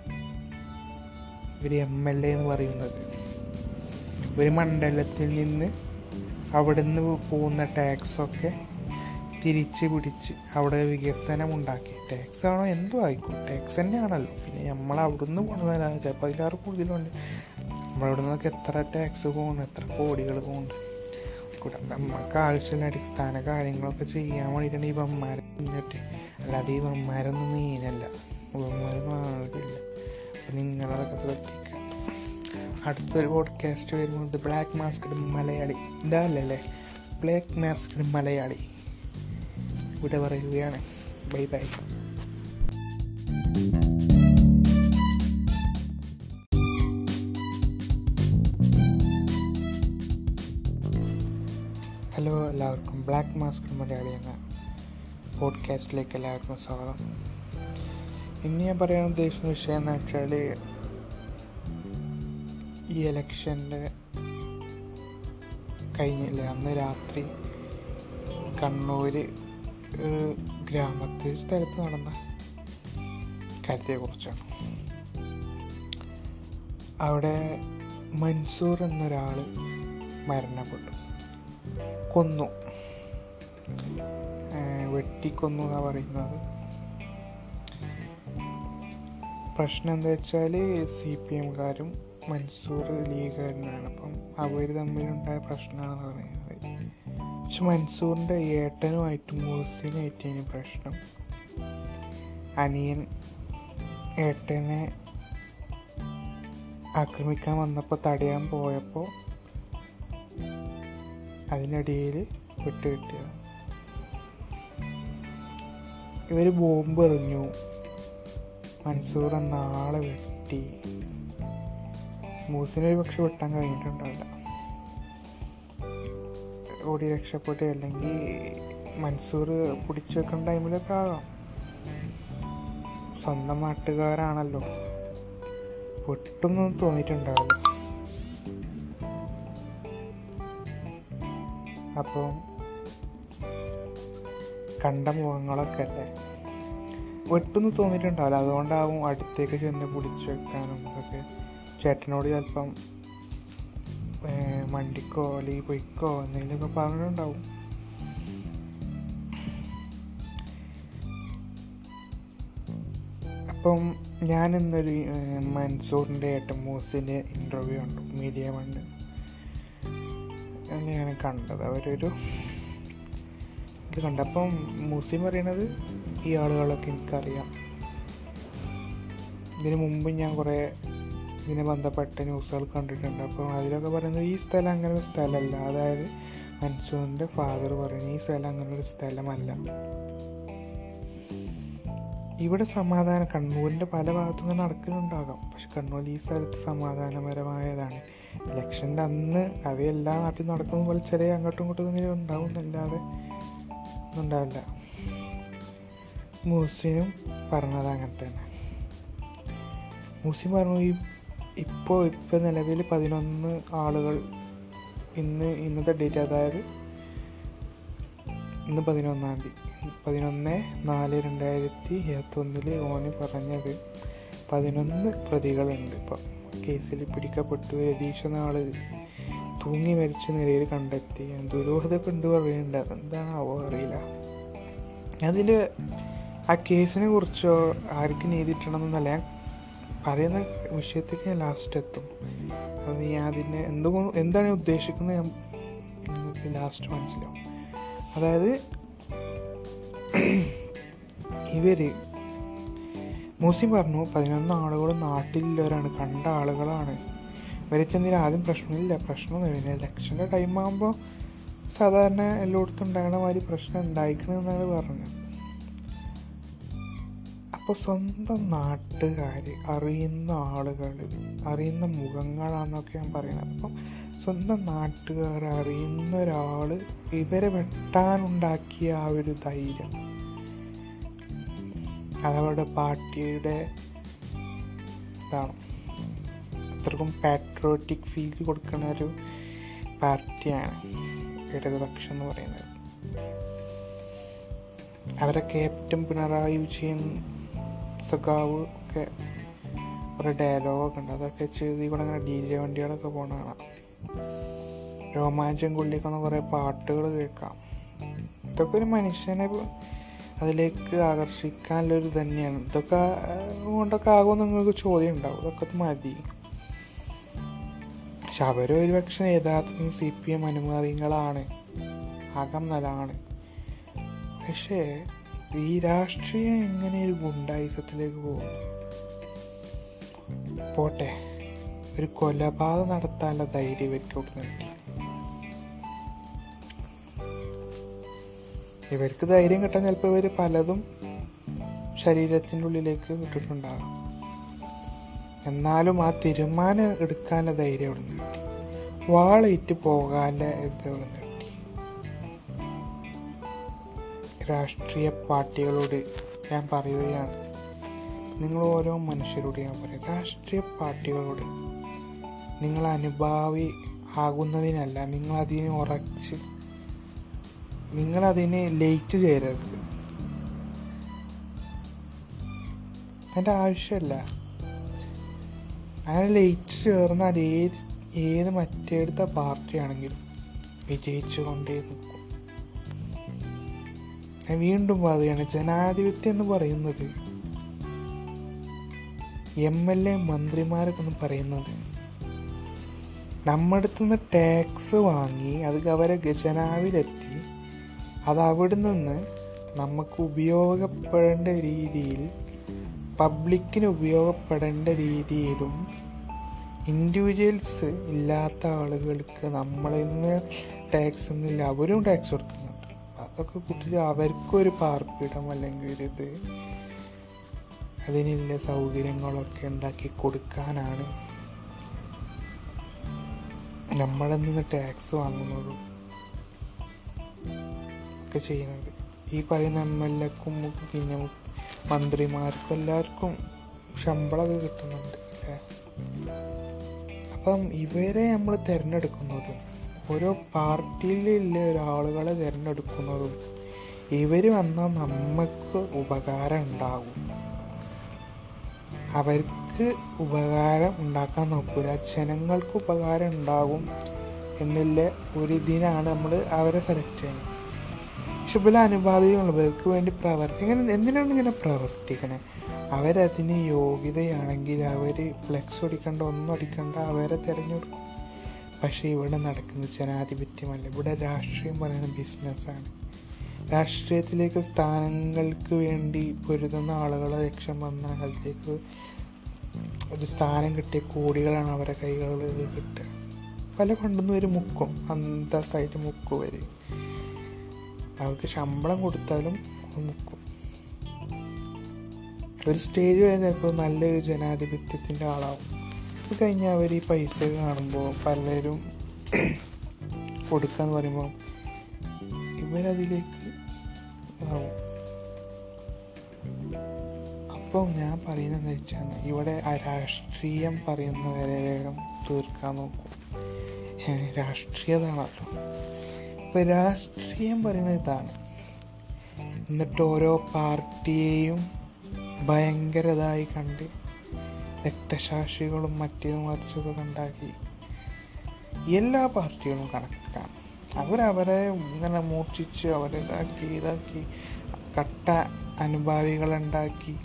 ഒരു എം എൽ എ എന്ന് പറയുന്നത്. ഒരു മണ്ഡലത്തിൽ നിന്ന് അവിടെ നിന്ന് പോകുന്ന ടാക്സൊക്കെ തിരിച്ച് പിടിച്ച് അവിടെ വികസനം ഉണ്ടാക്കി ടാക്സ് ആണോ എന്തോ ആയിക്കോ. ടാക്സ് തന്നെയാണല്ലോ. പിന്നെ നമ്മൾ അവിടെ നിന്ന് പോകുന്നതല്ല ചിലപ്പോൾ അതിലാറ് കൂടുതലുണ്ട്. നമ്മളവിടെ നിന്നൊക്കെ എത്ര ടാക്സ് പോകുന്നു? എത്ര കോടികൾ പോകുന്നു? നമുക്ക് ആവശ്യമുള്ള അടിസ്ഥാന കാര്യങ്ങളൊക്കെ ചെയ്യാൻ വേണ്ടിയിട്ടാണ് ഈ വന്മാരെ അല്ലാതെ ഈ വന്മാരൊന്നും മീനല്ല വന്മാർ മാറില്ല നിങ്ങളതൊക്കെ ശ്രദ്ധിക്കുക അടുത്തൊരു പോഡ്കാസ്റ്റ് വരുന്നത് ബ്ലാക്ക് മാസ്ക്ഡ് മലയാളി. ഇതല്ലേ ബ്ലാക്ക് മാസ്ക്ഡ് മലയാളി. ഇവിടെ പറയുകയാണ്. ബൈ ബൈ ഹലോ എല്ലാവർക്കും. ബ്ലാക്ക് മാസ്ക് മലയാളി എന്ന പോഡ്കാസ്റ്റിലേക്ക് എല്ലാവർക്കും സ്വാഗതം. ഇന്ന് ഞാൻ പറയാൻ ഉദ്ദേശിക്കുന്ന വിഷയം എന്ന് വെച്ചാൽ ഈ ഇലക്ഷന്റെ കഴിഞ്ഞില്ലേ? അന്ന് രാത്രി കണ്ണൂർ ഗ്രാമത്തിൽ സ്ഥലത്ത് നടന്ന കാര്യത്തെക്കുറിച്ചാണ്. അവിടെ മൻസൂർ എന്നൊരാൾ മരണപ്പെട്ടു. കൊന്നു. വെട്ടിക്കൊന്നു എന്നാണ് പറയുന്നത്. പ്രശ്നം എന്താ വെച്ചാൽ സി പി എംകാരും മൻസൂർ ലീഗുകാരനാണ്. അപ്പം അവർ തമ്മിലുണ്ടായ പ്രശ്നമാണെന്ന് പറയുന്നത്. പക്ഷെ മൻസൂറിന്റെ ഏട്ടനുമായിട്ട് മൂസിനായിട്ട് ഇനി പ്രശ്നം. അനിയൻ ഏട്ടനെ ആക്രമിക്കാൻ വന്നപ്പോൾ തടയാൻ പോയപ്പോൾ അതിനിടയിൽ വിട്ട് ഇവർ ബോംബ് എറിഞ്ഞു മൻസൂർ എന്ന ആളെ വെട്ടി. മൂസിനെ ഒരു പക്ഷെ വെട്ടാൻ കഴിഞ്ഞിട്ടുണ്ടാവില്ല. ഓടി രക്ഷപ്പെട്ട് അല്ലെങ്കിൽ മൻസൂർ പിടിച്ചു വെക്കുന്ന ടൈമിലൊക്കെ ആകാം. സ്വന്തം നാട്ടുകാരാണല്ലോ. പൊട്ടൊന്നും തോന്നിയിട്ടുണ്ടാവില്ല. അപ്പോൾ കണ്ട മുഖങ്ങളൊക്കെ അല്ലേ? വെട്ടൊന്നും തോന്നിയിട്ടുണ്ടാവില്ല. അതുകൊണ്ടാവും അടുത്തേക്ക് ചെന്ന് പിടിച്ചു വെക്കാനും ഒക്കെ. ചേട്ടനോട് ചിലപ്പം മണ്ടിക്കോ അല്ലെങ്കിൽ പൊയ്ക്കോ എന്തെങ്കിലുമൊക്കെ പറഞ്ഞിട്ടുണ്ടാവും. അപ്പം ഞാൻ ഇന്നൊരു മൻസൂറിന്റെ ഏട്ടൻ മൂസിന്റെ ഇന്റർവ്യൂ കണ്ടു. മീഡിയ വണ്ട് ഞാൻ കണ്ടത്. അവരൊരു ഇത് കണ്ടപ്പം മൂസിൻ പറയണത് ഈ ആളുകളൊക്കെ എനിക്കറിയാം. ഇതിനു മുമ്പ് ഞാൻ കുറേ ഇതിനെ ബന്ധപ്പെട്ട ന്യൂസുകൾ കണ്ടിട്ടുണ്ട്. അപ്പോൾ അതിലൊക്കെ പറയുന്നത് ഈ സ്ഥലം അങ്ങനെ ഒരു സ്ഥലമല്ല. അതായത് മൻസൂറിന്റെ ഫാദർ പറയുന്നത് ഈ സ്ഥലം അങ്ങനെ ഒരു സ്ഥലമല്ല. ഇവിടെ സമാധാനം കണ്ണൂരിന്റെ പല ഭാഗത്തും ഇങ്ങനെ നടക്കുന്നുണ്ടാകാം. പക്ഷെ കണ്ണൂർ ഈ സ്ഥലത്ത് സമാധാനപരമായതാണ്. ഇലക്ഷന്റെ അന്ന് അത് എല്ലാ നാട്ടിൽ നടക്കുന്ന പോലെ ചെറിയ അങ്ങോട്ടും ഇങ്ങോട്ടും ഇങ്ങനെ ഉണ്ടാവും എന്നല്ലാതെ ഉണ്ടാവില്ല. മൂസിനും പറഞ്ഞത് അങ്ങനെ തന്നെ മ്യൂസിയം പറഞ്ഞു ഈ ഇപ്പോൾ ഇപ്പോൾ നിലവിൽ പതിനൊന്ന് ആളുകൾ ഇന്ന് ഇന്നത്തെ ഡേറ്റ് അതായത് ഇന്ന് പതിനൊന്നാം തീയതി. പതിനൊന്ന് നാല് രണ്ടായിരത്തി ഇരുപത്തൊന്നിൽ ഓന് പറഞ്ഞത് പതിനൊന്ന് പ്രതികളുണ്ട് ഇപ്പം. കേസിൽ പിടിക്കപ്പെട്ടു രതീഷ് എന്ന ആൾ തൂങ്ങി മരിച്ച നിലയിൽ കണ്ടെത്തി. ദുരൂഹത ഉണ്ട് പറയുന്നുണ്ട്. അവ അറിയില്ല. അതിൽ ആ കേസിനെ കുറിച്ചോ ആർക്ക് നീതി കിട്ടണമെന്നല്ല ഞാൻ പറയുന്ന വിഷയത്തേക്ക് ഞാൻ ലാസ്റ്റ് എത്തും. അപ്പം നീ അതിനെ എന്തോ എന്താണ് ഞാൻ ഉദ്ദേശിക്കുന്നത് ഞാൻ നിങ്ങൾക്ക് ലാസ്റ്റ് മനസ്സിലാവും. അതായത് ഇവർ മൂസിം പറഞ്ഞു പതിനൊന്ന് ആളുകൾ നാട്ടിലുള്ളവരാണ് കണ്ട ആളുകളാണ്. ഇവരൊക്കെ എന്തെങ്കിലും ആദ്യം പ്രശ്നമില്ല. പ്രശ്നമൊന്നും പിന്നെ ഇലക്ഷന്റെ ടൈം ആകുമ്പോൾ സാധാരണ എല്ലായിടത്തും ഉണ്ടാകണ മാതിരി പ്രശ്നം ഉണ്ടായിക്കണമെന്നാണ് പറഞ്ഞത്. അപ്പോൾ സ്വന്തം നാട്ടുകാർ അറിയുന്ന ആളുകൾ അറിയുന്ന മുഖങ്ങളാണെന്നൊക്കെ ഞാൻ പറയുന്നത് അപ്പം സ്വന്തം നാട്ടുകാർ അറിയുന്ന ഒരാൾ ഇവരെ വെട്ടാനുണ്ടാക്കിയ ആ ഒരു ധൈര്യം. അതവരുടെ പാർട്ടിയുടെ ഇതാണ്. അത്രക്കും പാട്രിയോട്ടിക് ഫീൽ കൊടുക്കുന്ന ഒരു പാർട്ടിയാണ് ഇടതുപക്ഷം എന്ന് പറയുന്നത്. അവരെ ക്യാപ്റ്റൻ പിണറായി വിജയൻ സഖാവ് ഒക്കെ കുറേ ഡയലോഗൊക്കെ ഉണ്ട്. അതൊക്കെ ചെയ്ത് കൂടെ അങ്ങനെ ഡി ജെ വണ്ടികളൊക്കെ പോകണ കാണാം. രോമാഞ്ചം കൊള്ളിക്കുന്ന കുറേ പാട്ടുകൾ കേൾക്കാം. ഇതൊക്കെ ഒരു മനുഷ്യനെ അതിലേക്ക് ആകർഷിക്കാനുള്ളൊരു തന്നെയാണ് ഇതൊക്കെ കൊണ്ടൊക്കെ ആകുമെന്ന് നിങ്ങൾക്ക് ചോദ്യം ഉണ്ടാവും. ഇതൊക്കെ മതി. പക്ഷെ അവർ ഒരു പക്ഷേ യഥാർത്ഥത്തിൽ സി പി എം അനുമാറികളാണ് അകം നല്ലതാണ് പക്ഷേ ഈ രാഷ്ട്രീയം എങ്ങനെ ഒരു ഗുണ്ടായുസത്തിലേക്ക് പോകും? പോട്ടെ ഒരു കൊലപാതകം നടത്താനുള്ള ധൈര്യം ഇവർക്ക് കിട്ടി ഇവർക്ക് ധൈര്യം കിട്ടാൻ ചിലപ്പോൾ ഇവർ പലതും ശരീരത്തിന്റെ ഉള്ളിലേക്ക് വിട്ടിട്ടുണ്ടാകും. എന്നാലും ആ തീരുമാനം എടുക്കാനുള്ള ധൈര്യം ഇവിടെ നിന്ന് കിട്ടി വാളയിട്ട് പോകാനുള്ള ഇത് ഇവിടെ രാഷ്ട്രീയ പാർട്ടികളോട് ഞാൻ പറയുകയാണ്. നിങ്ങൾ ഓരോ മനുഷ്യരോട് ഞാൻ പറയാം രാഷ്ട്രീയ പാർട്ടികളോട് നിങ്ങൾ അനുഭാവി ആകുന്നതിനല്ല നിങ്ങൾ അതിനെ ഉറച്ച് നിങ്ങളതിനെ ലയിച്ച് ചേരരുത്. അതിന്റെ ആവശ്യമല്ല. അങ്ങനെ ലയിച്ച് ചേർന്നാൽ ഏത് ഏത് മറ്റേടുത്ത പാർട്ടിയാണെങ്കിലും വിജയിച്ചു കൊണ്ടേ നിൽക്കും. ഞാൻ വീണ്ടും പറയുകയാണ് ജനാധിപത്യം എന്ന് പറയുന്നത് എം എൽ എ മന്ത്രിമാരൊക്കെ എന്ന് പറയുന്നത് നമ്മുടെ ടാക്സ് വാങ്ങി അത് അവരെ ഖജനാവിലെത്തി അത് അവിടെ നിന്ന് നമുക്ക് ഉപയോഗപ്പെടേണ്ട രീതിയിൽ പബ്ലിക്കിന് ഉപയോഗപ്പെടേണ്ട രീതിയിലും ഇൻഡിവിജ്വൽസ് ഇല്ലാത്ത ആളുകൾക്ക് നമ്മളിൽ നിന്ന് ടാക്സ് ഒന്നുമില്ല അവരും ടാക്സ് കൊടുക്കുന്നുണ്ട് അതൊക്കെ കൂട്ടിട്ട് അവർക്കൊരു പാർപ്പിടം അല്ലെങ്കിൽ ഒരു ഇത് അതിനുള്ള സൗകര്യങ്ങളൊക്കെ ഉണ്ടാക്കി കൊടുക്കാനാണ്. നമ്മളിൽ നിന്ന് ടാക്സ് വാങ്ങുന്നതും ഒക്കെ ചെയ്യുന്നത്. ഈ പറയുന്ന എം എൽ എക്കും പിന്നെ മന്ത്രിമാർക്കും എല്ലാവർക്കും ശമ്പളമൊക്കെ കിട്ടുന്നുണ്ട് അല്ലേ? അപ്പം ഇവരെ നമ്മൾ തിരഞ്ഞെടുക്കുന്നതും ഓരോ പാർട്ടിയിലുള്ള ഒരാളുകളെ തിരഞ്ഞെടുക്കുന്നതും ഇവർ വന്നാൽ നമുക്ക് ഉപകാരം ഉണ്ടാകും. അവർക്ക് ഉപകാരം ഉണ്ടാക്കാൻ നോക്കൂല. ജനങ്ങൾക്ക് ഉപകാരം ഉണ്ടാകും എന്നുള്ള ഒരു ഇതിനാണ് നമ്മൾ അവരെ സെലക്ട് ചെയ്യുന്നത് പക്ഷെ പല അനുപാതികളുണ്ട് ഇവർക്ക് വേണ്ടി പ്രവർത്തി ഇങ്ങനെ എന്തിനാണ് ഇങ്ങനെ പ്രവർത്തിക്കണത് അവരതിന് യോഗ്യതയാണെങ്കിൽ അവർ ഫ്ലെക്സ് അടിക്കണ്ട ഒന്നും അടിക്കണ്ട അവരെ തിരഞ്ഞെടുക്കും. പക്ഷേ ഇവിടെ നടക്കുന്നത് ജനാധിപത്യമല്ല. ഇവിടെ രാഷ്ട്രീയം പറയുന്ന ബിസിനസ്സാണ് രാഷ്ട്രീയത്തിലേക്ക് സ്ഥാനങ്ങൾക്ക് വേണ്ടി പൊരുതുന്ന ആളുകളെ ലക്ഷ്യം വന്ന അതിലേക്ക് ഒരു സ്ഥാനം കിട്ടിയ കോടികളാണ് അവരുടെ കൈകളിൽ കിട്ടുക. പല കൊണ്ടുവന്ന് ഒരു മുക്കും അന്തസ്സായിട്ട് മുക്കും വരെ അവർക്ക് ശമ്പളം കൊടുത്താലും മുക്കും. ഒരു സ്റ്റേജ് വരെ ചിലപ്പോൾ നല്ലൊരു ജനാധിപത്യത്തിന്റെ ആളാവും. അത് കഴിഞ്ഞാൽ അവർ ഈ പൈസ കാണുമ്പോൾ പലരും കൊടുക്കാന്ന് പറയുമ്പോൾ ഇവരതിലേക്ക് അപ്പം ഞാൻ പറയുന്നത് എന്താ വെച്ചാൽ ഇവിടെ രാഷ്ട്രീയം പറയുന്നവരെ വേഗം തീർക്കാൻ നോക്കും. രാഷ്ട്രീയതാണല്ലോ. ഇപ്പം രാഷ്ട്രീയം പറയുന്നത് ഇതാണ്. എന്നിട്ട് ഓരോ പാർട്ടിയെയും ഭയങ്കരതായി കണ്ട് രക്തസാക്ഷികളും മറ്റേതും മറിച്ചതൊക്കെ ഉണ്ടാക്കി എല്ലാ പാർട്ടികളും കണക്കാണ് അവരവരെ ഇങ്ങനെ മൂർച്ഛിച്ച് അവരെ ഇതാക്കി കട്ട അനുഭാവികളുണ്ടാക്കി.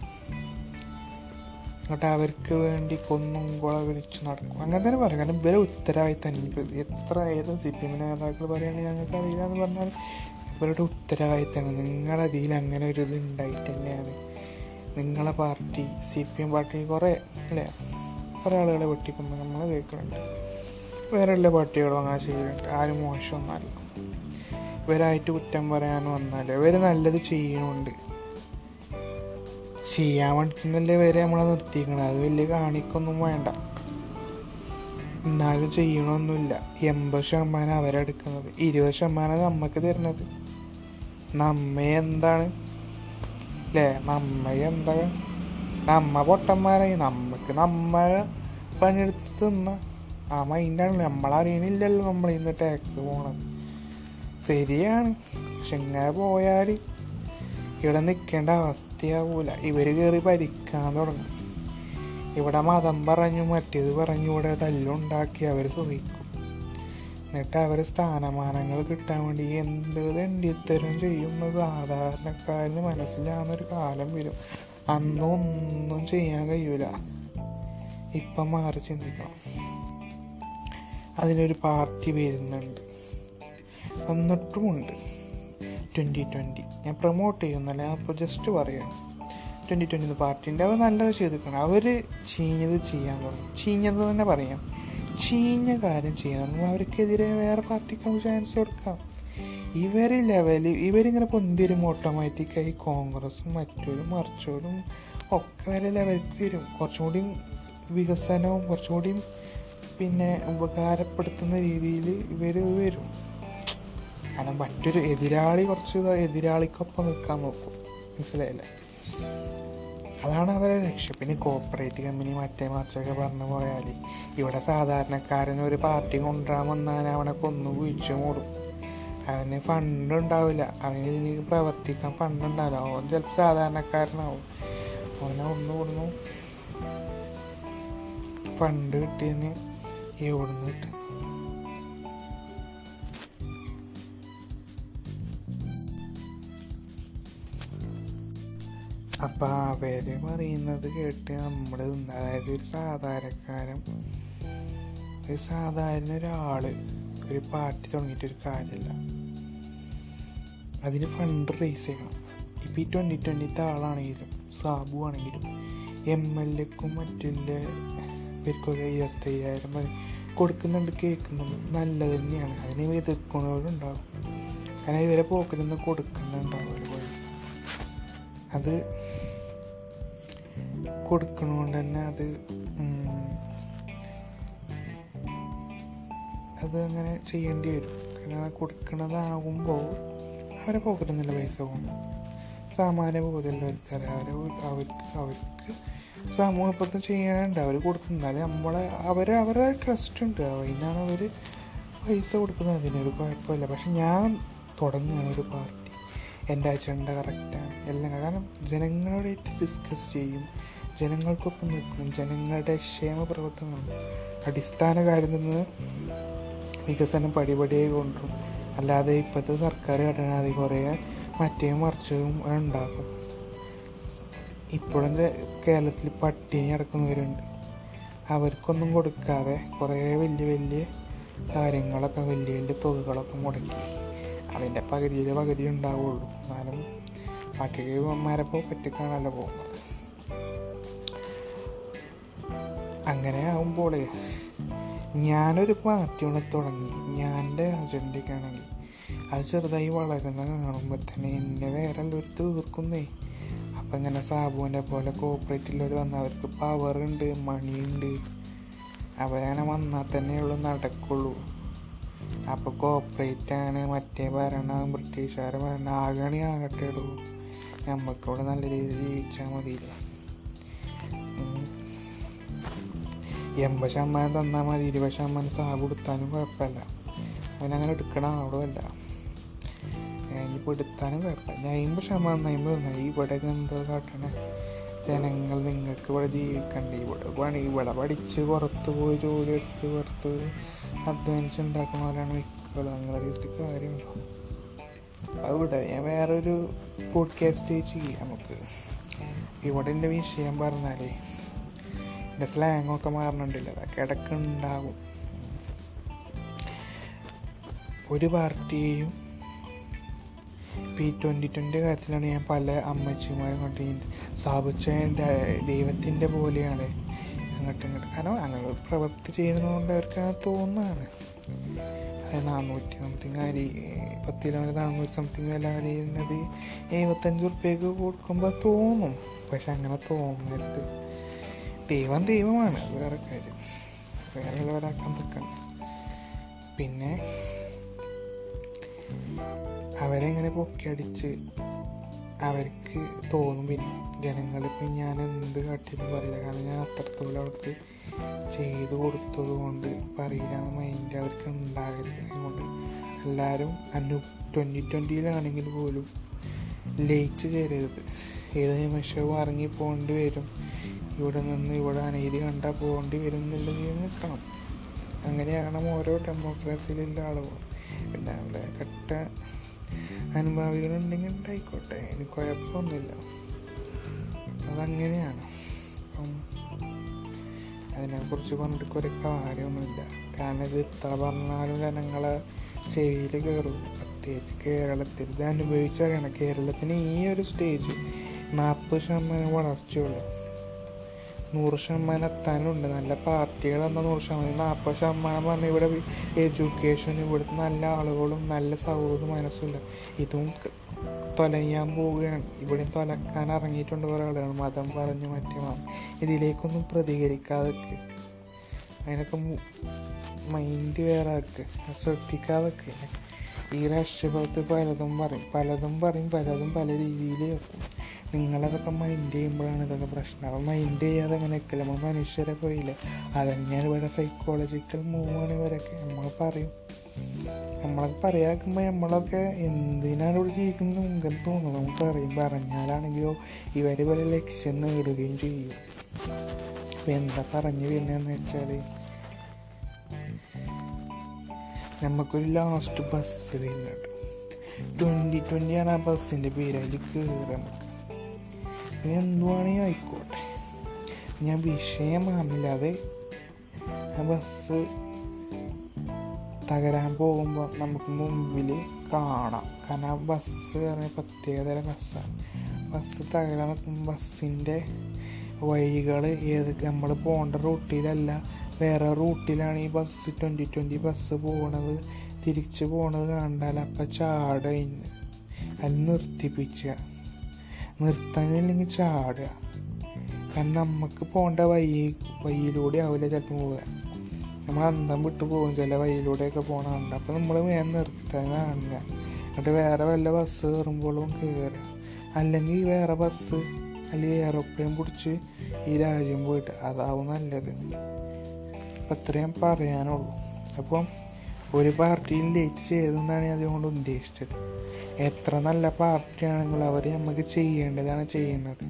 എന്നിട്ട് അവർക്ക് വേണ്ടി കൊന്നും കുള വിളിച്ചു നടക്കും. അങ്ങനെ തന്നെ പറയാം. കാരണം ഇവരെ ഉത്തരവാദിത്തം ഇപ്പം എത്ര ഏത് സി പി എമ്മിന്റെ നേതാക്കൾ പറയുകയാണെങ്കിൽ ഞങ്ങൾക്ക് അറിയില്ല എന്ന് പറഞ്ഞാൽ ഇവരുടെ ഉത്തരവാദിത്തമാണ് നിങ്ങളതിൽ അങ്ങനെ ഒരു ഇത് ഉണ്ടായിട്ട് തന്നെയാണ് നിങ്ങളെ party C P M party കുറേ അല്ലേ? കുറേ ആളുകളെ വെട്ടിക്കുമ്പോൾ നമ്മൾ കേൾക്കുന്നുണ്ട്. വേറെ എല്ലാ പാർട്ടികളും അങ്ങനെ ചെയ്യുന്നുണ്ട് ആരും മോശമൊന്നുമല്ല. ഇവരായിട്ട് കുറ്റം പറയാൻ വന്നാൽ ഇവർ നല്ലത് ചെയ്യണമുണ്ട് ചെയ്യാൻ വേണ്ടിയിട്ടല്ലേ വരെ നമ്മളെ നിർത്തിക്കണം. അത് വലിയ കാണിക്കൊന്നും വേണ്ട. എന്നാലും ചെയ്യണമൊന്നുമില്ല എൺപത് ശതമാനം അവരെടുക്കുന്നത് ഇരുപത് ശതമാനം നമുക്ക് തരുന്നത്. നമ്മെ എന്താണ് അല്ലേ നമ്മ എന്താ? നമ്മ പൊട്ടന്മാരായി നമുക്ക് നമ്മ പണിയെടുത്ത് തിന്ന. ആ മൈൻഡാണ് നമ്മളറിയണില്ലല്ലോ നമ്മൾ ഇന്ന് ടാക്സ് പോകണം ശരിയാണ്. പക്ഷെ ഇങ്ങനെ പോയാൽ ഇവിടെ നിൽക്കേണ്ട അവസ്ഥയാവൂല. ഇവർ കയറി ഭരിക്കാൻ തുടങ്ങും. ഇവിടെ മതം പറഞ്ഞു മറ്റേത് പറഞ്ഞു ഇവിടെ തല്ലുണ്ടാക്കി അവർ സുഖിക്കും എന്നിട്ട് അവർ സ്ഥാനമാനങ്ങൾ കിട്ടാൻ വേണ്ടി എന്ത് തെണ്ടിത്തരം ചെയ്യുന്നത് സാധാരണക്കാരന് മനസ്സിലാവുന്നൊരു കാലം വരും. അന്നൊന്നും ചെയ്യാൻ കഴിയൂല. ഇപ്പം മാറി ചിന്തിക്കണം. അതിനൊരു പാർട്ടി വരുന്നുണ്ട്. വന്നിട്ടുമുണ്ട്. ട്വന്റി ട്വന്റി ഞാൻ പ്രൊമോട്ട് ചെയ്യുന്നല്ല? അപ്പോൾ ജസ്റ്റ് പറയാം ട്വന്റി ട്വന്റി പാർട്ടിന്റെ അവർ നല്ലത് ചെയ്തിരിക്കണം. അവർ ചീഞ്ഞത് ചെയ്യാൻ തുടങ്ങും. ചീഞ്ഞത് തന്നെ പറയാം. ചീഞ്ഞ കാര്യം ചെയ്യണം. അവർക്കെതിരെ വേറെ പാർട്ടിക്ക് ചാൻസ് കൊടുക്കാം. ഇവർ ലെവലിൽ ഇവരിങ്ങനെ പൊന്തിരും ഓട്ടോമാറ്റിക്കായി കോൺഗ്രസും മറ്റോരും മറിച്ചോരും ഒക്കെ വരെ ലെവലിലേക്ക് വരും. കുറച്ചും കൂടി വികസനവും കുറച്ചും കൂടി പിന്നെ ഉപകാരപ്പെടുത്തുന്ന രീതിയിൽ ഇവർ വരും. കാരണം മറ്റൊരു എതിരാളി കുറച്ച് എതിരാളിക്കൊപ്പം നിൽക്കാൻ നോക്കും. മനസ്സിലായില്ലേ? അതാണ് അവരെ ലക്ഷ്യം. പിന്നെ കോപ്പറേറ്റ് കമ്പനി മറ്റേ മറിച്ചൊക്കെ പറഞ്ഞു പോയാൽ ഇവിടെ സാധാരണക്കാരൻ ഒരു പാർട്ടി കൊണ്ടുവരാൻ വന്നാൽ അവനെ കൊന്നു കുഴിച്ചു മൂടും. അവന് ഫണ്ട് ഉണ്ടാവില്ല. അവന് ഇനി പ്രവർത്തിക്കാൻ ഫണ്ട് ഉണ്ടാവില്ല. അവൻ ചിലപ്പോൾ സാധാരണക്കാരനാവും. അവനെ ഒന്ന് കൊടുന്നു ഫണ്ട് കിട്ടിയതിന് ഓടുന്നു കിട്ടും. അപ്പം അവർ പറയുന്നത് കേട്ട് നമ്മൾ അതായത് ഒരു സാധാരണക്കാരൻ ഒരു സാധാരണ ഒരാൾ ഒരു പാർട്ടി തുടങ്ങിയിട്ട് ഒരു കാര്യമില്ല. അതിന് ഫണ്ട് റേസ് ചെയ്യണം. ഇപ്പം ഈ ട്വന്റി ട്വന്റിത്തെ ആളാണെങ്കിലും സാബു ആണെങ്കിലും എം എൽ എക്കും മറ്റുള്ള ഇവർക്കൊക്കെ ഇരുപത്തയ്യായിരം കൊടുക്കുന്നുണ്ട് കേൾക്കുന്നുണ്ട്. നല്ലത് തന്നെയാണ്. അതിനെ എതിർക്കുന്നവരുണ്ടാവും കാരണം ഇവരെ പോക്കറ്റിൽ നിന്ന് കൊടുക്കുന്നുണ്ടാവും അത് കൊടുക്കണോണ്ട് തന്നെ അത് അത് അങ്ങനെ ചെയ്യേണ്ടി വരും. കാരണം കൊടുക്കണതാകുമ്പോൾ അവരെ പോക്കറ്റിൽ പൈസ പോകും സാമാന്യ ബോധമുള്ളവർക്കറിയാം അവരെ വീ- അവർക്ക് അവർക്ക് സമൂഹപ്രദം ചെയ്യാനുണ്ട്. അവർ കൊടുക്കുന്നാലും നമ്മളെ അവരെ അവരുടെ ട്രസ്റ്റ് ഉണ്ട്. അതിൽ നിന്നാണ് അവർ പൈസ കൊടുക്കുന്നത്. അതിനൊരു കുഴപ്പമില്ല. പക്ഷെ ഞാൻ തുടങ്ങുകയാണ് ഒരു പാർട്ടി. എന്റെ അജണ്ട കറക്റ്റാണ് എല്ലാം കാരണം ജനങ്ങളോടായിട്ട് ഡിസ്കസ് ചെയ്യും. ജനങ്ങൾക്കൊപ്പം നിൽക്കും. ജനങ്ങളുടെ ക്ഷേമ പ്രവർത്തനങ്ങൾ അടിസ്ഥാന കാര്യം നിന്ന് വികസനം പടിപടിയായി കൊണ്ടുവരും. അല്ലാതെ ഇപ്പോഴത്തെ സർക്കാർ ഘടനാതി കുറേ മറ്റേ മറിച്ചതും ഉണ്ടാക്കും. ഇപ്പോഴും കേരളത്തിൽ പട്ടിണി അടക്കുന്നവരുണ്ട് അവർക്കൊന്നും കൊടുക്കാതെ കുറേ വലിയ വലിയ കാര്യങ്ങളൊക്കെ വലിയ വലിയ തുകകളൊക്കെ മുടക്കി. അതിന്റെ പകുതിയിലെ പകുതി ഉണ്ടാവുള്ളൂ. എന്നാലും ബാക്കി ഇവന്മാരെ പറ്റിക്കാണല്ലോ പോകുന്നത്. അങ്ങനെ ആകുമ്പോൾ ഞാനൊരു പാർട്ടി ഉണ്ട് തുടങ്ങി. ഞാന്റെ അജണ്ടയ്ക്കാണെങ്കിൽ അത് ചെറുതായി വളരുന്ന കാണുമ്പോൾ തന്നെ എന്നെ വേറെ ഒരു തീർക്കുന്നേ. അപ്പം ഇങ്ങനെ സാബുവിനെ പോലെ കോപ്പറേറ്റിലൊരു വന്നാൽ അവർക്ക് പവറുണ്ട് മണിയുണ്ട് അവരങ്ങനെ വന്നാൽ തന്നെയുള്ളൂ നടക്കുള്ളൂ. അപ്പോൾ കോപ്പറേറ്റ് ആണ്. മറ്റേ ഭരണം ബ്രിട്ടീഷുകാരെ ഭരണം. ആകണി ആകട്ടെ ഉള്ളൂ നമുക്കിവിടെ നല്ല രീതിയിൽ ജീവിച്ചാൽ ഉം. എൺപത് ശതമാനം തന്നാൽ മതി. ഇരുപത് ശതമാനം സാബ് കൊടുത്താലും കുഴപ്പമില്ല. അവനങ്ങനെ എടുക്കണം അവിടെ അല്ല. ഇനിയിപ്പോൾ എടുത്താലും കുഴപ്പമില്ല. അമ്പത് ശതമാനം അമ്പത് ഇവിടെയൊക്കെ എന്താ കാട്ടണേ? ജനങ്ങൾ നിങ്ങൾക്ക് ഇവിടെ ജീവിക്കണ്ടേ? ഇവിടെ പണി ഇവിടെ പഠിച്ച് പുറത്ത് പോയി ജോലി എടുത്ത് പുറത്ത് അധ്വാനിച്ച് ഉണ്ടാക്കുന്നവരാണ് മിക്കലും അങ്ങനെ ചെയ്തിട്ട് കാര്യമുണ്ടോ? അവിടെ ഞാൻ വേറൊരു പോഡ്കാസ്റ്റ് ചെയ്യാം നമുക്ക്. ഇവിടെ എന്റെ വിഷയം പറഞ്ഞാലേ എന്റെ സ്ലാങ്ങൊക്കെ മാറണുണ്ടല്ലോ അതൊക്കെ ഇടയ്ക്ക് ഉണ്ടാകും ഒരു പാർട്ടിയെയും പി ട്വന്റി ട്വന്റി കാര്യത്തിലാണ് ഞാൻ പല അമ്മച്ചിമാരും കണ്ട് സ്ഥാപിച്ച ദൈവത്തിന്റെ പോലെയാണ് അങ്ങോട്ടും ഇങ്ങോട്ടും. കാരണം അങ്ങനെ പ്രവൃത്തി ചെയ്യുന്നതുകൊണ്ട് അവർക്ക് അത് തോന്നുന്നതാണ്. അത് നാനൂറ്റി സംതിങ് അരി പത്ത് കിലോ നാനൂറ്റി സംതിങ് വില അറിയുന്നത് എഴുപത്തഞ്ച് റുപ്യക്ക് കൊടുക്കുമ്പോൾ തോന്നും. പക്ഷെ അങ്ങനെ തോന്നരുത്. ദൈവം ദൈവമാണ്. വേറെ കാര്യം. വേറെ ഉള്ളവരാക്കാൻ നിൽക്കണം. പിന്നെ അവരെങ്ങനെ പൊക്കിയടിച്ച് അവർക്ക് തോന്നും പിന്നെ ജനങ്ങളിപ്പോൾ ഞാൻ എന്ത് കാട്ടിയെന്ന് പറയില്ല. കാരണം ഞാൻ അത്രത്തോളം അവർക്ക് ചെയ്തു കൊടുത്തത് കൊണ്ട് പറയില്ല മൈൻഡ് അവർക്ക് ഉണ്ടാകരുത്. എല്ലാവരും അനു ട്വന്റി ട്വന്റിയിലാണെങ്കിൽ പോലും ലേറ്റ് കയറരുത്. ഏത് നിമിഷവും ഇറങ്ങി പോകേണ്ടി വരും. ഇവിടെ നിന്ന് ഇവിടെ അനീതി കണ്ടാൽ പോകേണ്ടി വരും എന്നുള്ളത് നിൽക്കണം. അങ്ങനെയാണ് ഓരോ ഡെമോക്രസിയിലുള്ള ആളുകൾ പിന്നെ അവിടെ കട്ട അനുഭാവികളുണ്ടെങ്കിൽ ഉണ്ടായിക്കോട്ടെ. എനിക്ക് കുഴപ്പമൊന്നുമില്ല. അതങ്ങനെയാണ്. അപ്പം അതിനെക്കുറിച്ച് പറഞ്ഞിട്ട് കുറേ കാര്യമൊന്നുമില്ല. കാരണം ഇത് ഇത്ര പറഞ്ഞാലും ജനങ്ങളെ ചെവിയിൽ കയറും. പ്രത്യേകിച്ച് കേരളത്തിൽ. ഇത് അനുഭവിച്ചറിയണം. കേരളത്തിന് ഈ ഒരു സ്റ്റേജ് നാൽപ്പത് ശതമാനം വളർച്ചയുള്ളൂ. നൂറ് ശതമാനം എത്താനുണ്ട്. നല്ല പാർട്ടികൾ എന്നാൽ നൂറ് ശതമാനം. നാൽപ്പത് ശതമാനം പറഞ്ഞാൽ ഇവിടെ എഡ്യൂക്കേഷൻ ഇവിടുത്തെ നല്ല ആളുകളും നല്ല സൗഹൃദ മനസ്സുമില്ല ഇതും തൊലയാൻ പോവുകയാണ്. ഇവിടെ തൊലക്കാൻ ഇറങ്ങിയിട്ടുണ്ട് കുറേ ആളുകൾ. മതം പറഞ്ഞു മറ്റേ ഇതിലേക്കൊന്നും പ്രതികരിക്കാതെ നിക്ക്. അതിനൊക്കെ മൈൻഡ് വേറെ ആക്കുക ശ്രദ്ധിക്കാതെ ഈ രാഷ്ട്രീയഭാഗത്ത് പലതും പറയും. പലതും പറയും. പലതും പല രീതിയിൽ വെക്കും. നിങ്ങളതൊക്കെ മൈൻഡ് ചെയ്യുമ്പോഴാണ് ഇതൊക്കെ പ്രശ്നം. അപ്പം മൈൻഡ് ചെയ്യാതെ അങ്ങനെ ഒക്കെ നമ്മൾ മനുഷ്യരെ പോയില്ല? അതന്നെയാണ് ഇവിടെ സൈക്കോളജിക്കൽ മൂവാണ് ഇവരൊക്കെ. നമ്മൾ പറയും. നമ്മളൊക്കെ പറയാക്കുമ്പോൾ നമ്മളൊക്കെ എന്തിനാണ് ഇവിടെ ജീവിക്കുന്നത് നമുക്ക് തോന്നുന്നു നമുക്ക് അറിയും. പറഞ്ഞാലാണെങ്കിലോ ഇവർ വലിയ ലക്ഷ്യം നേടുകയും ചെയ്യും. അപ്പം എന്താ പറഞ്ഞു വരുന്നതെന്ന് വെച്ചാൽ നമുക്കൊരു ലാസ്റ്റ് ബസ് വരുന്നുണ്ട്. ട്വന്റി ട്വന്റിയാണ് ആ ബസ്സിന്റെ പേര്. അതിൽ പിന്നെ എന്തുവാണെങ്കിൽ ആയിക്കോട്ടെ. ഞാൻ വിഷയമാണില്ലാതെ ആ ബസ് തകരാൻ പോകുമ്പോൾ നമുക്ക് മുമ്പിൽ കാണാം. കാരണം ആ ബസ് പറഞ്ഞ പ്രത്യേകതര ബസ്സാണ്. ബസ് തകരാൻ ബസ്സിന്റെ വഴികൾ ഏത് നമ്മൾ പോകേണ്ട റൂട്ടിലല്ല വേറെ റൂട്ടിലാണ് ഈ ബസ് ട്വന്റി ട്വന്റി ബസ് പോണത്. തിരിച്ച് പോണത് കണ്ടാൽ അപ്പം ചാടുക അത് നിർത്തിപ്പിച്ചുക നിർത്താനില്ലെങ്കിൽ ചാടുക. കാരണം നമുക്ക് പോകേണ്ട വഴി വഴിയിലൂടെ ആവില്ല ചിലപ്പോൾ പോവുക. നമ്മൾ അന്തം വിട്ട് പോകും ചില വഴിയിലൂടെയൊക്കെ പോകണമുണ്ട് അപ്പോൾ നമ്മൾ വേഗം നിർത്താൻ കാണുക എന്നിട്ട് വേറെ വല്ല ബസ് കയറുമ്പോഴും കയറുക അല്ലെങ്കിൽ വേറെ ബസ് അല്ലെങ്കിൽ എയറോപ്ലെയിൻ പിടിച്ച് ഈ രാജ്യം പോയിട്ട് അതാവും നല്ലത്. അപ്പം അത്രയും പറയാനുള്ളൂ. അപ്പം ഒരു പാർട്ടിയിൽ ചെയ്തെന്നാണ് ഞാൻ അതുകൊണ്ട് ഉദ്ദേശിച്ചത്. എത്ര നല്ല പാർട്ടിയാണെങ്കിലും അവർ നമുക്ക് ചെയ്യേണ്ടതാണ് ചെയ്യുന്നത്.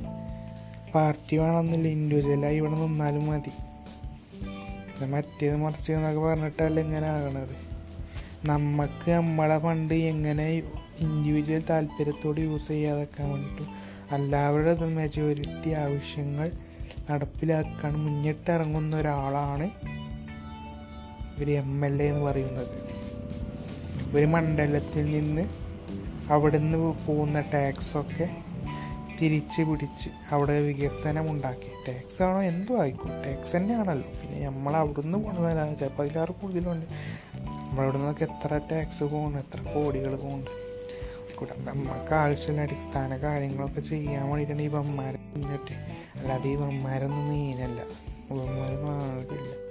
പാർട്ടി വേണമെന്നില്ല ഇൻഡിവിജ്വലായി ഇവിടെ നിന്നാലും മതി. മറ്റേത് മറിച്ച് എന്നൊക്കെ പറഞ്ഞിട്ടല്ല ഇങ്ങനെ ആകണത്. നമുക്ക് നമ്മളെ ഫണ്ട് എങ്ങനെ ഇൻഡിവിജ്വൽ താല്പര്യത്തോട് യൂസ് ചെയ്യാതെക്കാൻ വേണ്ടിയിട്ടും എല്ലാവരുടെ മെജോറിറ്റി ആവശ്യങ്ങൾ നടപ്പിലാക്കാൻ മുന്നിട്ടിറങ്ങുന്ന ഒരാളാണ് ഒരു എം എൽ എ എന്ന് പറയുന്നത്. ഒരു മണ്ഡലത്തിൽ നിന്ന് അവിടെ നിന്ന് പോകുന്ന ടാക്സൊക്കെ തിരിച്ച് പിടിച്ച് അവിടെ വികസനം ഉണ്ടാക്കി ടാക്സ് ആണോ എന്തോ ആയിക്കോട്ടെ ടാക്സ് തന്നെയാണല്ലോ. പിന്നെ നമ്മൾ അവിടെ നിന്ന് പോകുന്നതല്ല ചിലപ്പോൾ അതിലാറ് കൂടുതലുണ്ട്. നമ്മളവിടെ നിന്നൊക്കെ എത്ര ടാക്സ് പോകുന്നു? എത്ര കോടികൾ പോകുന്നു? കൂടാതെ നമുക്ക് ആവശ്യമുള്ള അടിസ്ഥാന കാര്യങ്ങളൊക്കെ ചെയ്യാൻ വേണ്ടിയിട്ടാണ് ഈ വന്മാരെ അല്ലാതെ ഈ വന്മാരൊന്നും മീനല്ല. വന്മാർ മാറില്ല.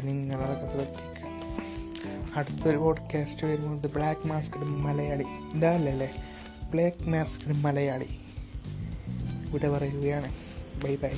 നിങ്ങളതൊക്കെ ശ്രദ്ധിക്കുക അടുത്തൊരു പോഡ്കാസ്റ്റ് വരുന്നത് ബ്ലാക്ക് മാസ്ക്ഡ് മലയാളി. ഇതല്ലേ ബ്ലാക്ക് മാസ്ക്ഡ് മലയാളി. ഇവിടെ പറയുകയാണ്. Bye by